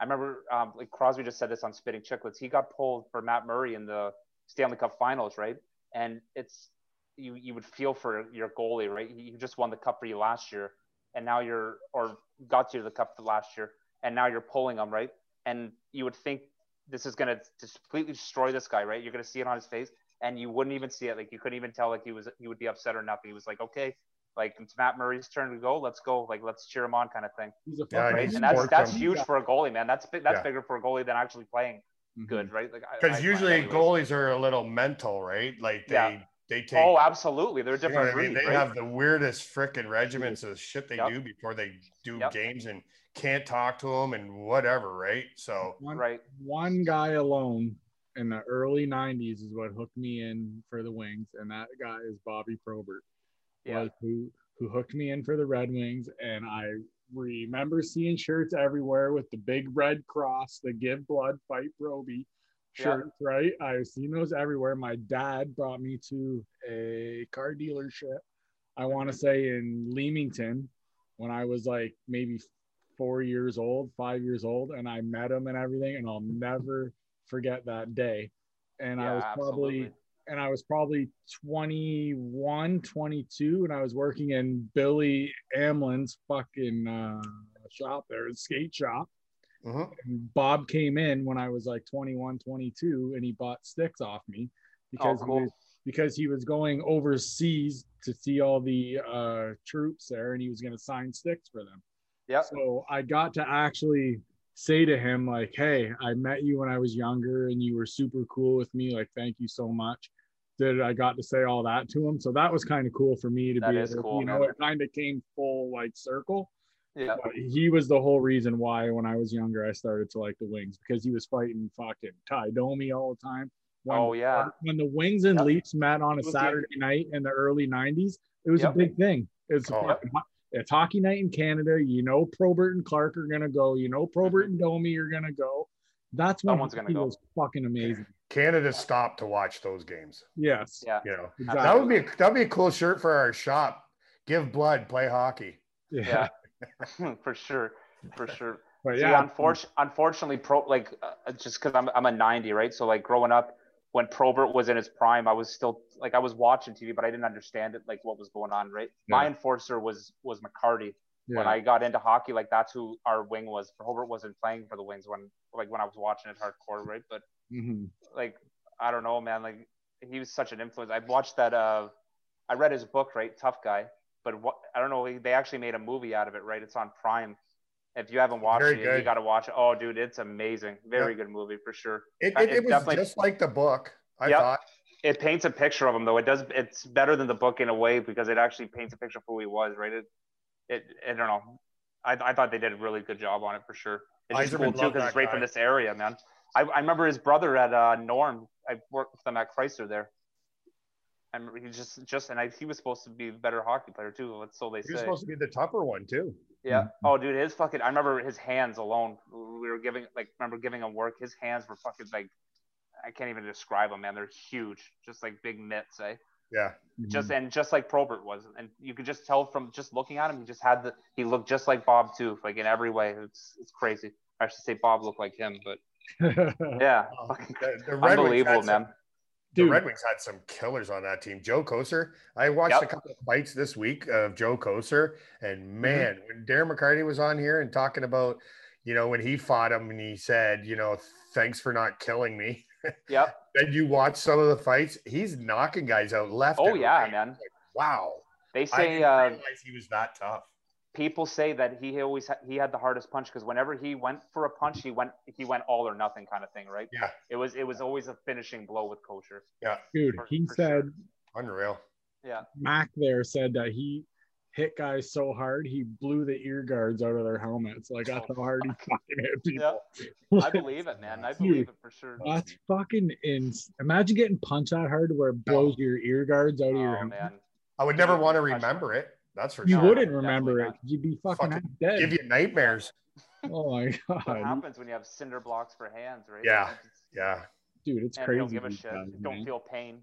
I remember um, like Crosby just said this on Spitting Chicklets. He got pulled for Matt Murray in the Stanley Cup Finals, right? And it's you you would feel for your goalie, right? You just won the cup for you last year, and now you're or got you the cup for last year, and now you're pulling him, right? And you would think this is gonna completely destroy this guy, right? You're gonna see it on his face, and you wouldn't even see it. Like you couldn't even tell like he was he would be upset or nothing. He was like, okay, like it's Matt Murray's turn to go. Let's go. Like let's cheer him on, kind of thing. He's a Yeah, Right? And that's that's him. huge for a goalie, man. That's big. That's Yeah. bigger for a goalie than actually playing good, mm-hmm. right? Like I- I because find usually goalies are a little mental, right? Like they Yeah. They take. Oh, absolutely. They're a you know different I mean? breed, They right? have the weirdest freaking regiments of shit they Yep. do before they do Yep. games and can't talk to them and whatever, right? So One, right. one guy alone in the early 90s is what hooked me in for the Wings, and that guy is Bobby Probert. Yeah. who who hooked me in for the Red Wings, and I remember seeing shirts everywhere with the big red cross, the "Give Blood, Fight Proby" Yeah. Right, I've seen those everywhere. My dad brought me to a car dealership. I want to say in Leamington when I was like maybe four years old, five years old, and I met him and everything, and I'll never forget that day. And I was probably absolutely. and I was probably 21, 22, and I was working in Billy Amlin's fucking uh, shop there, his skate shop. And Bob came in when I was like 21, 22, and he bought sticks off me because Oh, cool. he was, because he was going overseas to see all the uh, troops there, and he was going to sign sticks for them. Yeah. So I got to actually say to him like, "Hey, I met you when I was younger, and you were super cool with me. Like, thank you so much." That I got to say all that to him? So that was kind of cool for me to That be able, cool, you know, it kind of came full like circle. Yeah. But he was the whole reason why when I was younger I started to like the Wings because he was fighting fucking Tie Domi all the time. When, Oh, yeah. When the Wings and Yep. Leafs met on a It was Saturday night in the early '90s, it was Yep. a big thing. It's Oh. fucking ho- it's hockey night in Canada. You know, Probert and Clark are gonna go. You know, Probert mm-hmm. and Domi are gonna go. That's when Someone's gonna go. was fucking amazing. Canada stopped to watch those games. Yes. Yeah. You know, Exactly. that would be that'd be a cool shirt for our shop. Give blood, play hockey. Yeah. Yeah. for sure. For sure. But See, yeah. unfortunately, unfortunately, pro like uh, just because I'm I'm a '90, right? So like growing up, when Probert was in his prime, I was still like I was watching TV, but I didn't understand it, like what was going on, right? My enforcer was was McCarty. When. I got into hockey, like that's who our wing was. Probert wasn't playing for the Wings when like when I was watching it hardcore, right? But Mhm. like I don't know, man. Like he was such an influence. I watched that. Uh, I read his book, right? Tough guy. But what I don't know. They actually made a movie out of it, right? It's on Prime. If you haven't watched Very it, good. you got to watch it. Oh, dude, it's amazing. Very Yep. good movie for sure. It, it, it was just like the book. I Yep. thought. It paints a picture of him, though. It does. It's better than the book in a way because it actually paints a picture of who he was, right? It. It. I don't know. I, I thought they did a really good job on it for sure. It's just cool too because it's right guy. from this area, man. I, I remember his brother at uh, Norm. I worked with them at Chrysler there. I remember he just just and I, he was supposed to be a better hockey player too. That's so they He was say. supposed to be the tougher one too. Yeah. Oh, dude, his fucking. I remember his hands alone. We were giving like remember giving him work. His hands were fucking like. I can't even describe them, man. They're huge, just like big mitts, eh? Yeah. Just Mm-hmm. and just like Probert was, and you could just tell from just looking at him, he just had the. He looked just like Bob too, like in every way. It's it's crazy. I should say Bob looked like him, but yeah, Oh, fucking The, the Red unbelievable, had some- man. The Red Wings had some killers on that team. Joe Kocur. I watched Yep. a couple of fights this week of Joe Kocur, and Mm-hmm. man, when Darren McCarty was on here and talking about, you know, when he fought him and he said, you know, thanks for not killing me. Yep. Then you watch some of the fights, he's knocking guys out left. Oh and yeah, right. man. Wow. They I say didn't uh, realize he was that tough. People say that he always ha- he had the hardest punch because whenever he went for a punch, he went he went all or nothing kind of thing, right? Yeah. It was it was always a finishing blow with Kocur. Yeah, dude, For- he for said sure. Unreal. Yeah. Mac there said that he hit guys so hard he blew the ear guards out of their helmets. Like that's how hard he fucking hit people. I believe it, man. I Dude, believe it for sure. That's fucking ins. Imagine getting punched that hard where it blows your ear guards out of oh, your Oh helmet. man. I would never want to remember it. That's for sure. You sure. wouldn't remember it you'd be fucking, Fucking dead. Give you nightmares. oh my god. What happens when you have cinder blocks for hands, right? Yeah. Yeah. dude, it's And crazy. don't give a shit. guys, don't man. feel pain.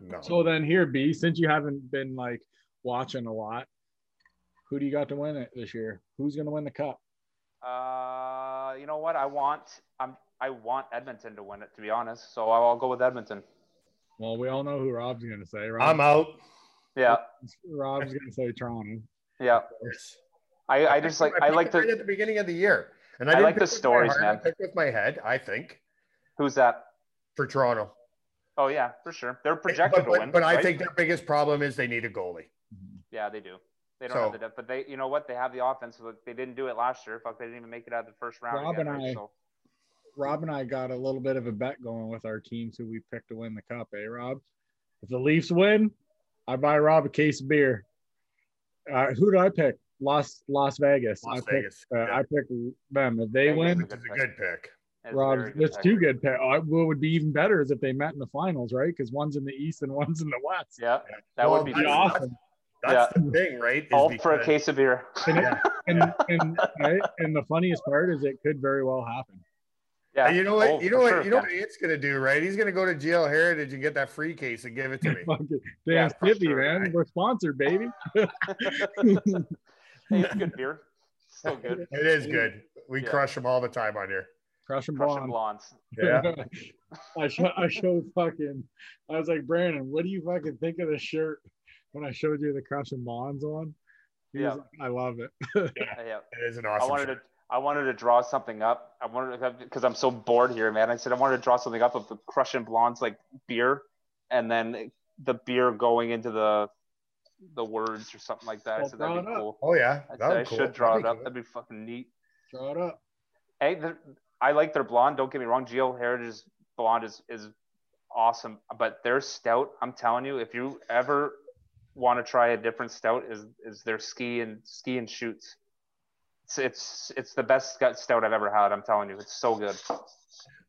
No. So then here, B, since you haven't been like watching a lot, who do you got to win it this year? Who's gonna win the cup? Uh, you know what? I want I'm I want Edmonton to win it, to be honest. So I'll, I'll go with Edmonton. Well, we all know who Rob's gonna say. Rob, I'm out. Yeah. Rob's gonna say Toronto. Yeah. I, I just like I like picked it right the at the beginning of the year, and I, I like the pick with my stories, heart, I picked with my head. I think who's that? for Toronto, Oh yeah, for sure. They're projected but, to win. but I think their biggest problem is they need a goalie. Yeah, they do. They don't So- have the depth, but they, you know what? They have the offense. But they didn't do it last year. Fuck, they didn't even make it out of the first round. Rob again, and right? I- So, Rob and I got a little bit of a bet going with our teams who we picked to win the cup, eh, Rob? If the Leafs win, I buy Rob a case of beer. Uh, who do I pick? Las Las Vegas. Las I picked, Vegas. Uh, Yeah. I picked them. If they Vegas win, is Which is a good pick. it's a Rob, very good it's pick. two good picks. Uh, what would be even better is if they met in the finals, right? Because one's in the East and one's in the West. Yeah, that Well, would be That'd be that's- awesome. That's the thing, right? is all for a case of beer. And, it- Yeah. and, and, right? and the funniest part is it could very well happen. Yeah, And you know what? Oh, you know what? sure, you know yeah. what it's gonna do, right? He's gonna go to GL Heritage and get that free case and give it to me. Fucking Yeah, Damn for sure. man. We're sponsored, baby. Hey, it's good beer. Still good. it is good. We Yeah. crush them all the time on here. Crushing Crushing blonde. blondes. Yeah. I, show, I showed fucking, I was like, Brandon, what do you fucking think of this shirt when I showed you the crushing bonds on? He Yeah. like, I love it. Yeah. It is an I awesome. wanted shirt. to. I wanted to draw something up. I wanted to because I'm so bored here, man. I said I wanted to draw something up of the crushing blondes like beer, and then the beer going into the the words or something like that. I Well, said that'd be draw it up. cool. Oh yeah, I, said that I would cool. should draw That'd it up. cool. That'd be fucking neat. Draw it up. Hey, I like their blonde. Don't get me wrong. GL Heritage's blonde is is awesome, but their stout. I'm telling you, if you ever want to try a different stout, is is their ski and ski and shoots. It's it's it's the best scout- stout I've ever had. I'm telling you, it's so good.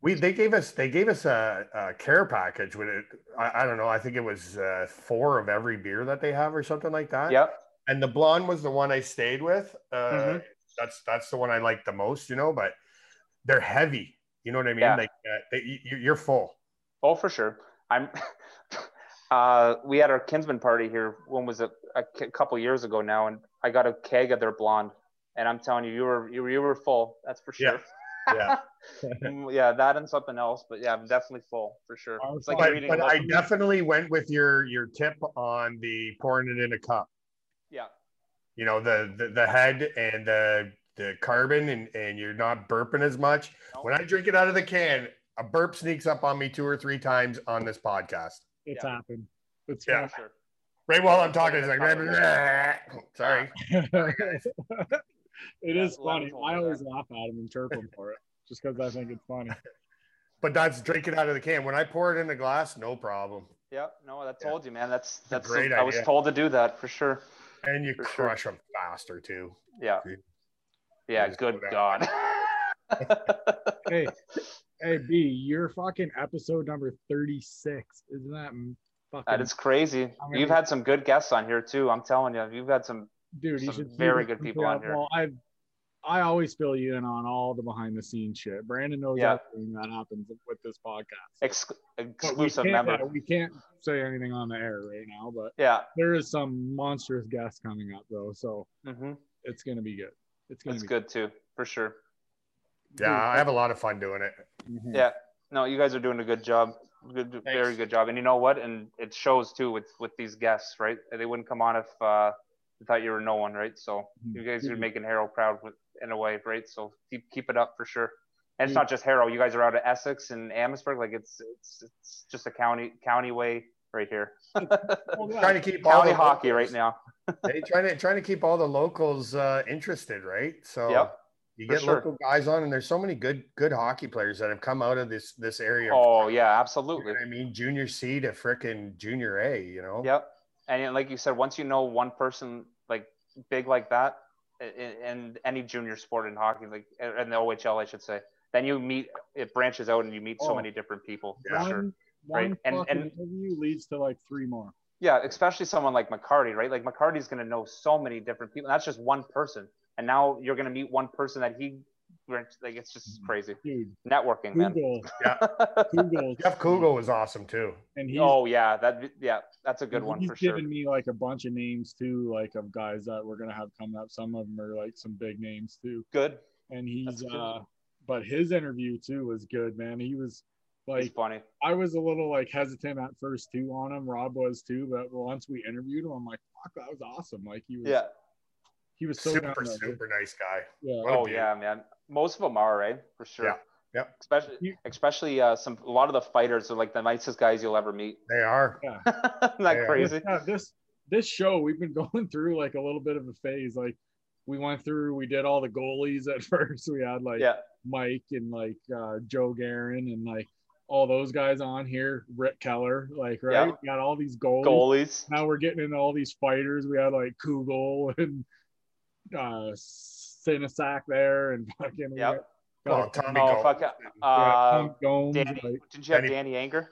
We they gave us they gave us a, a care package with it. I, I don't know. I think it was uh, four of every beer that they have or something like that. Yep. And the blonde was the one I stayed with. Uh, Mhm. That's that's the one I like the most. You know, but they're heavy. You know what I mean? Yeah. Like uh, they, you, you're full. Oh, for sure. I'm. uh, we had our kinsman party here. When was it? A c- couple years ago now, and I got a keg of their blonde, and I'm telling you, you were you were, you were full. That's for sure. Yeah. Mm, yeah, that and something else, but yeah, I'm definitely full for sure. I It's like but you're but a I loaf- definitely went with your your tip on the pouring it in a cup. yeah, You know the the, the head and the the carbon and and you're not burping as much. No. When I drink it out of the can, a burp sneaks up on me two or three times on this podcast. It's Yeah. happened. It's Yeah. for sure. Right while I'm talking, it's like, sorry. fine. it Yeah, is funny. I always laugh at him and chirp him for it just because I think it's funny. But that's drinking out of the can. When I pour it in the glass, no problem. Yeah, no, I Yeah. told you, man. That's a that's. great I was told to do that for sure. And you For sure. crush them faster too. Yeah, Dude. yeah. Just Good go God. hey, hey, B, you're fucking episode number 36. Isn't that m- fucking that is crazy. I'm You've had some good guests on here too. I'm telling you, you've had some. Dude? You some should very good people on out- here. Well, I I always fill you in on all the behind the scenes shit. Brandon knows Yeah. everything that happens with this podcast. Ex- But we exclusive member. yeah, we can't say anything on the air right now, but Yeah. there is some monstrous guests coming up though, so hmm it's gonna be good. It's gonna It's be good too, for sure. Yeah, I have a lot of fun doing it. Mhm. Yeah. No, you guys are doing a good job. Good, very good job. And you know what? And it shows too with with these guests, right? They wouldn't come on if uh, they thought you were no one, right? So Mhm. you guys are Mhm. making Harrow proud with, in a way, right? So keep keep it up for sure. And it's Mhm. not just Harrow. You guys are out of Essex and Amherstburg. Like it's it's it's just a county county way right here. Trying to keep all county the hockey right now. Hey, trying to trying to keep all the locals uh, interested, right? So Yep. you get sure. local guys on, and there's so many good good hockey players that have come out of this this area. Oh yeah, You absolutely. know I mean, junior C to frickin' junior A. You know. Yep. And like you said, once you know one person like big like that in, any junior sport in hockey, like in the OHL, I should say, then you meet it branches out and you meet so Oh. many different people Yeah. for sure. One, Right, one and- and- interview leads to like three more. Yeah, especially someone like McCarty, right? Like McCarty's going to know so many different people. That's just one person, and now you're going to meet one person that he like. It's just crazy Dude, networking, man. Yeah. Google, Jeff Kugel was awesome too. and he's oh yeah, that yeah, that's a good one he's for sure. He's given me like a bunch of names too, like of guys that we're gonna have coming up. Some of them are like some big names too. Good. And he's That's good. uh but his interview too was good, man. He was It's like funny. I was a little like hesitant at first too on him. Rob was too, but once we interviewed him, I'm like, fuck, that was awesome. Like he was Yeah. he was so super super nice guy. Yeah. What Oh yeah, man. Most of them are right for sure. Yeah, yep. Especially, You- especially uh, some a lot of the fighters are like the nicest guys you'll ever meet. They are. Yeah. Isn't that Yeah. crazy? Yeah, this this show we've been going through like a little bit of a phase. Like we went through, we did all the goalies at first. We had like Yeah. Mike and like uh, Joe Guerin and like all those guys on here, Rick Keller, like right. Yeah. We got all these goalies. Goalies. Now we're getting into all these fighters. We had like Kugel and uh Sinasak there and fucking we Yep. got- Oh, got- Tommy Oh Gomes. fuck. yeah, Uh, Tom Gomes, Danny, like, didn't you have Danny- Danny Anger?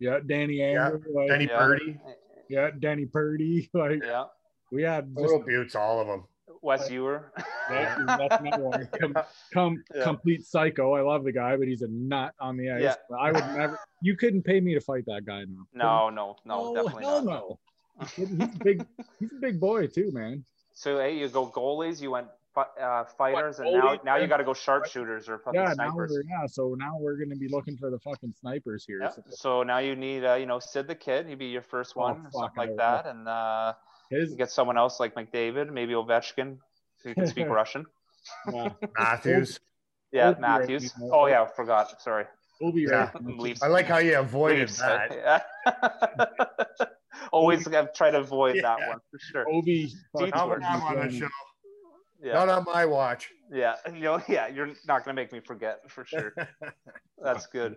yeah, Danny Anger, like, Danny Purdy, yeah, Danny Purdy, like Yeah. we had just little buttes, all of them. Wes Ewer. Yeah, that's another one. Com- com- Yeah. complete psycho. I love the guy, but he's a nut on the ice. Yeah. I would never. You couldn't pay me to fight that guy now. No, no, no, Oh, definitely hell not. no. He's a big. He's a big boy too, man. So hey, you go goalies, you went fi- uh, fighters, and now now you got to go sharpshooters or fucking Yeah, snipers. we're yeah. So now we're gonna be looking for the fucking snipers here. Yeah. So So now you need, uh, you know, Sid the Kid. He'd be your first Oh, one, or something like would that, and uh, his get someone else like McDavid, maybe Ovechkin, who can speak Russian. Matthews. Yeah, Obi Matthews. right. Oh yeah, forgot. Sorry. will be Yeah. right. Leafs. I like how you avoided Leafs. that. Yeah. Always I've tried to avoid that one for sure. Obi. fucking I'm on the show. Yeah. Not on my watch. Yeah. You know, yeah, you're not gonna make me forget for sure. That's good.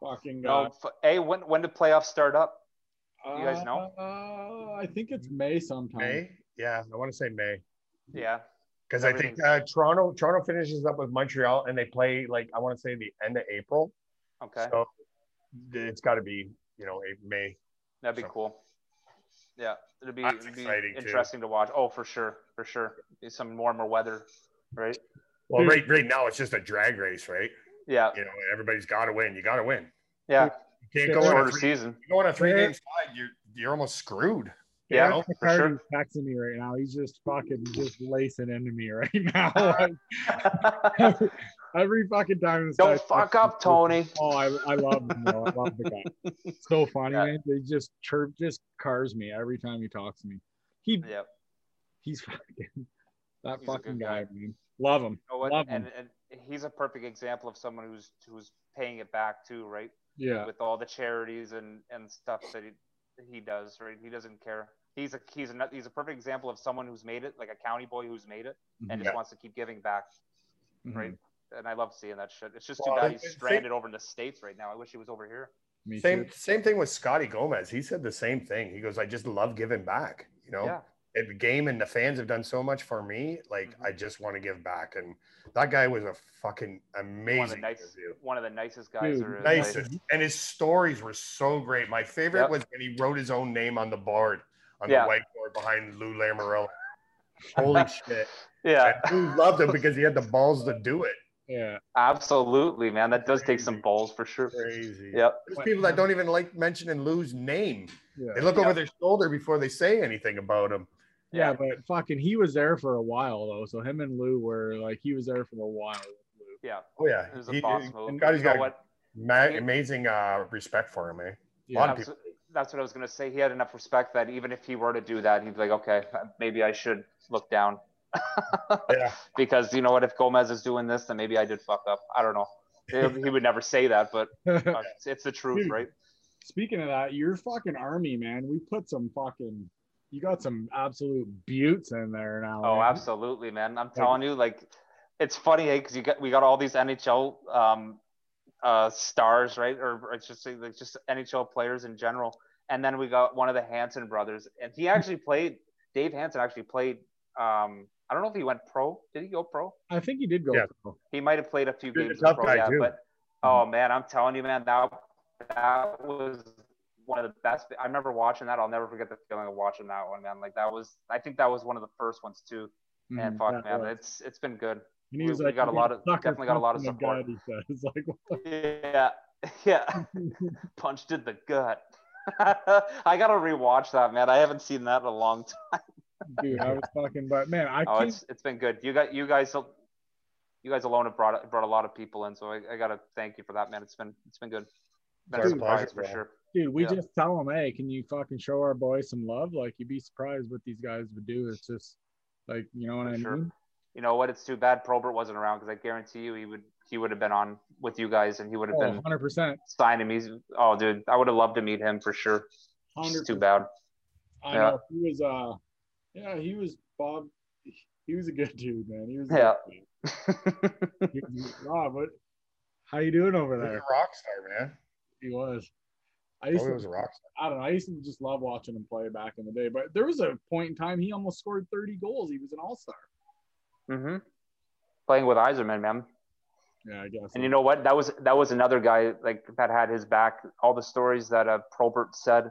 Fucking No, God. f- hey, when when did playoffs start up? you guys know? Uh, I think it's May sometime. May? Yeah, I want to say May. Yeah. Because I think uh, Toronto Toronto finishes up with Montreal and they play like I want to say the end of April. Okay. So it's got to be you know May. That'd be So- cool. Yeah, it'd be, That's it'd be exciting, too. interesting to watch. Oh, for sure, for sure. Be some warmer weather, right? Well, right right now it's just a drag race, right? Yeah, You know, everybody's got to win. You got to win. yeah. You can't Yeah. go on a three, season. you go on a three Yeah. game slide. You're you're almost screwed. you Yeah. know? For sure. Texting me right now. He's just fucking just lacing into me right now. Every, fucking time. This Don't fuck up, Tony. Oh, I, I love him. Though. I love the guy. So funny, Yeah. man. They just chirp, just cars me every time he talks to me. He yeah. he's fucking that He's fucking guy, guy. man. Love him. You know? Love him. and he's a perfect example of someone who's who's paying it back too, right? Yeah. With all the charities and and stuff that he he does, right? He doesn't care. He's a he's a he's a perfect example of someone who's made it, like a county boy who's made it, and just wants to keep giving back, Mhm. right? And I love seeing that shit. It's just Well, too bad he's it- stranded over in the states right now. I wish he was over here. Me Same too. same thing with Scotty Gomez. He said the same thing. He goes, I just love giving back. You know, Yeah, And the game and the fans have done so much for me. Like Mhm. I just want to give back. And that guy was a fucking one of the amazing nice, one of the nicest guys. Dude, there is. Nicest. And his stories were so great. My favorite Yep. was when he wrote his own name on the board on Yeah. the whiteboard behind Lou Lamoriello. Holy shit. Yeah, And Lou loved him because he had the balls to do it. Yeah. absolutely, man. That does take some balls for sure. Crazy. Yep. There's people that don't even like mentioning Lou's name. Yeah. They look Yeah. over their shoulder before they say anything about him. Yeah, but fucking, he was there for a while though. So him and Lou were like, he was there for a while. Lou. Yeah, Oh yeah, it was He- boss he- move. Scotty's You know got what? ma- amazing uh, respect for him, eh? A lot Yeah. of people. That's what I was gonna say. He had enough respect that even if he were to do that, he'd be like, okay, maybe I should look down. Yeah. because you know what, if Gomez is doing this, then maybe I did fuck up. I don't know. He, would never say that, but uh, it's, it's the truth, Dude. right? Speaking of that, your fucking army, man. We put some fucking. You got some absolute buttes in there now. Oh, man. absolutely, man. I'm telling you, like, it's funny, hey, because you got we got all these NHL um, uh, stars, right? Or, just like just NHL players in general, and then we got one of the Hanson brothers, and he actually played. Dave Hanson actually played. Um, I don't know if he went pro. Did he go pro? I think he did go. Yeah. pro. He might have played a few He's a games tough pro, guy, yeah. too. But oh man, I'm telling you, man, that that was one of the best. I remember watching that. I'll never forget the feeling of watching that one, man. Like that was. I think that was one of the first ones too. And Mhm, fuck, man, was. it's it's been good. And he was we like, got a lot of- definitely got a lot of punch in support." gut," He says, like, what Yeah, yeah. Punched in the gut. I gotta rewatch that, man. I haven't seen that in a long time. Dude, I was fucking, but man, I Oh, can't. it's it's been good. You got you guys, you guys alone have brought brought a lot of people in, so I, I gotta thank you for that, man. It's been it's been good. Been a surprise pleasure, for bro. sure. Dude, we Yeah. just tell them, hey, can you fucking show our boys some love? Like, you'd be surprised what these guys would do. It's just like, you know what For I sure. mean? You know what? It's too bad Probert wasn't around because I guarantee you he would he would have been on with you guys and he would have Oh, been 100%. signing me. Oh, dude, I would have loved to meet him for sure. It's 100%. too bad. I Yeah. know. He was, uh, yeah, he was Bob. He was a good dude, man. He was, Yeah. good dude. He was- Rob, what, how you doing over He's there? a rock star, man. He was. I Oh, used he to, was a rock star. I don't know. I used to just love watching him play back in the day. But there was a point in time he almost scored 30 goals. He was an all star. Mm hmm Playing with Yzerman, man. Yeah, I guess. And you know what? That was that was another guy like that had his back. All the stories that uh, Probert said,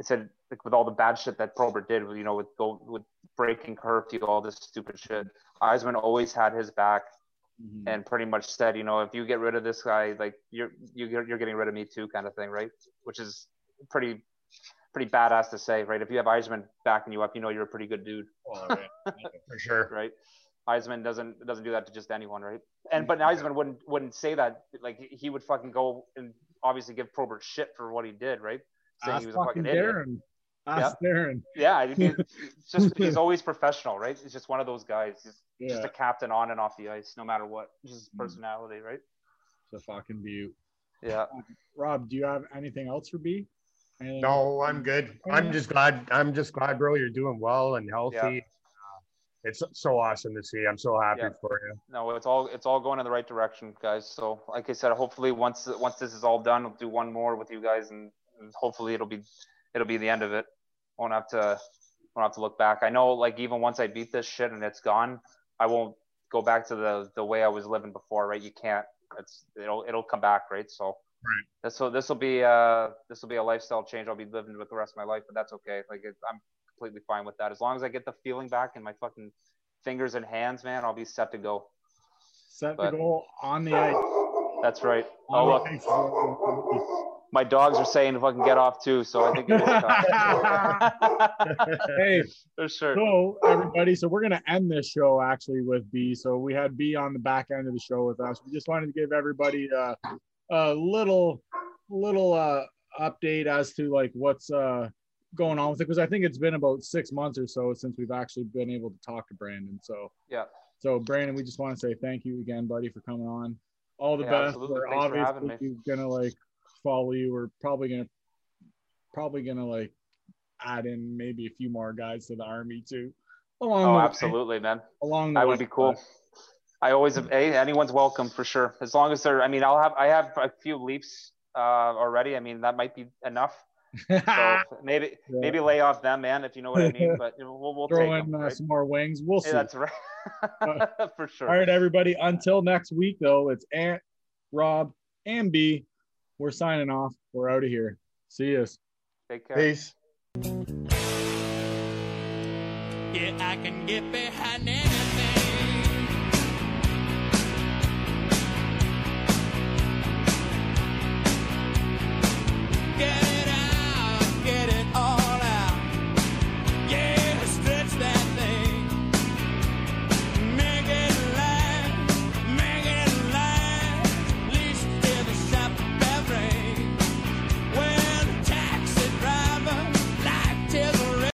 it said like with all the bad shit that Probert did, you know, with go with breaking curfew, all this stupid shit. Yzerman always had his back Mhm. and pretty much said, you know, if you get rid of this guy, like you're you- you're you're getting rid of me too, kind of thing, right? Which is pretty pretty badass to say, right? If you have Yzerman backing you up, you know you're a pretty good dude Oh. For sure. right? Yzerman doesn't doesn't do that to just anyone, right? And but Yzerman wouldn't wouldn't say that. Like he would fucking go and obviously give Probert shit for what he did, right? Saying Ask he was a fucking fucking idiot. Darren. Ask Darren. Yeah, I- he- it's just he's always professional, right? He's just one of those guys. He's Yeah, just a captain on and off the ice, no matter what. Just his Mm. personality, right? it's a fucking view. Yeah. Rob, do you have anything else for B? Anything- No, I'm good. I'm just glad. I'm just glad, bro. You're doing well and healthy. Yeah. Uh, it's so awesome to see. I'm so happy Yeah. for you. No, it's all it's all going in the right direction, guys. So, like I said, hopefully once once this is all done, we'll do one more with you guys, and, and hopefully it'll be it'll be the end of it. Won't have to won't have to look back. I know, like even once I beat this shit and it's gone, I won't go back to the the way I was living before, right? You can't. It's it'll it'll come back, right? So. Right. This will this will be uh this will be a lifestyle change I'll be living with the rest of my life, but that's okay. Like it, I'm completely fine with that. As long as I get the feeling back in my fucking fingers and hands, man, I'll be set to go. Set but- the goal on the ice. That's right. On Oh look, ice is what we want. my dogs are saying if I can get off too, so I think it is. Hey, For sure. so everybody, so we're gonna end this show actually with B. So we had B on the back end of the show with us. We just wanted to give everybody uh, a little, little uh, update as to like what's uh, going on with it because I think it's been about six months or so since we've actually been able to talk to Brandon. So Yeah. So Brandon, we just want to say thank you again, buddy, for coming on. All the Yeah, best. absolutely. We're Thanks for having obviously gonna like follow you. We're probably gonna probably gonna like add in maybe a few more guys to the army too. Along Oh, the way- absolutely, man. along That would be cool. I always, hey, anyone's welcome for sure. As long as they're, I mean, I'll have, I have a few leaps uh, already. I mean, that might be enough. So maybe, maybe lay off them, man, if you know what I mean. But we'll, we'll take throw in them. uh, right? some more wings. We'll see. Yeah, that's right. for sure. All right, everybody. Until next week, though, it's Ant, Rob, and B. We're signing off. We're out of here. See us. Take care. Peace. Yeah, I can get behind any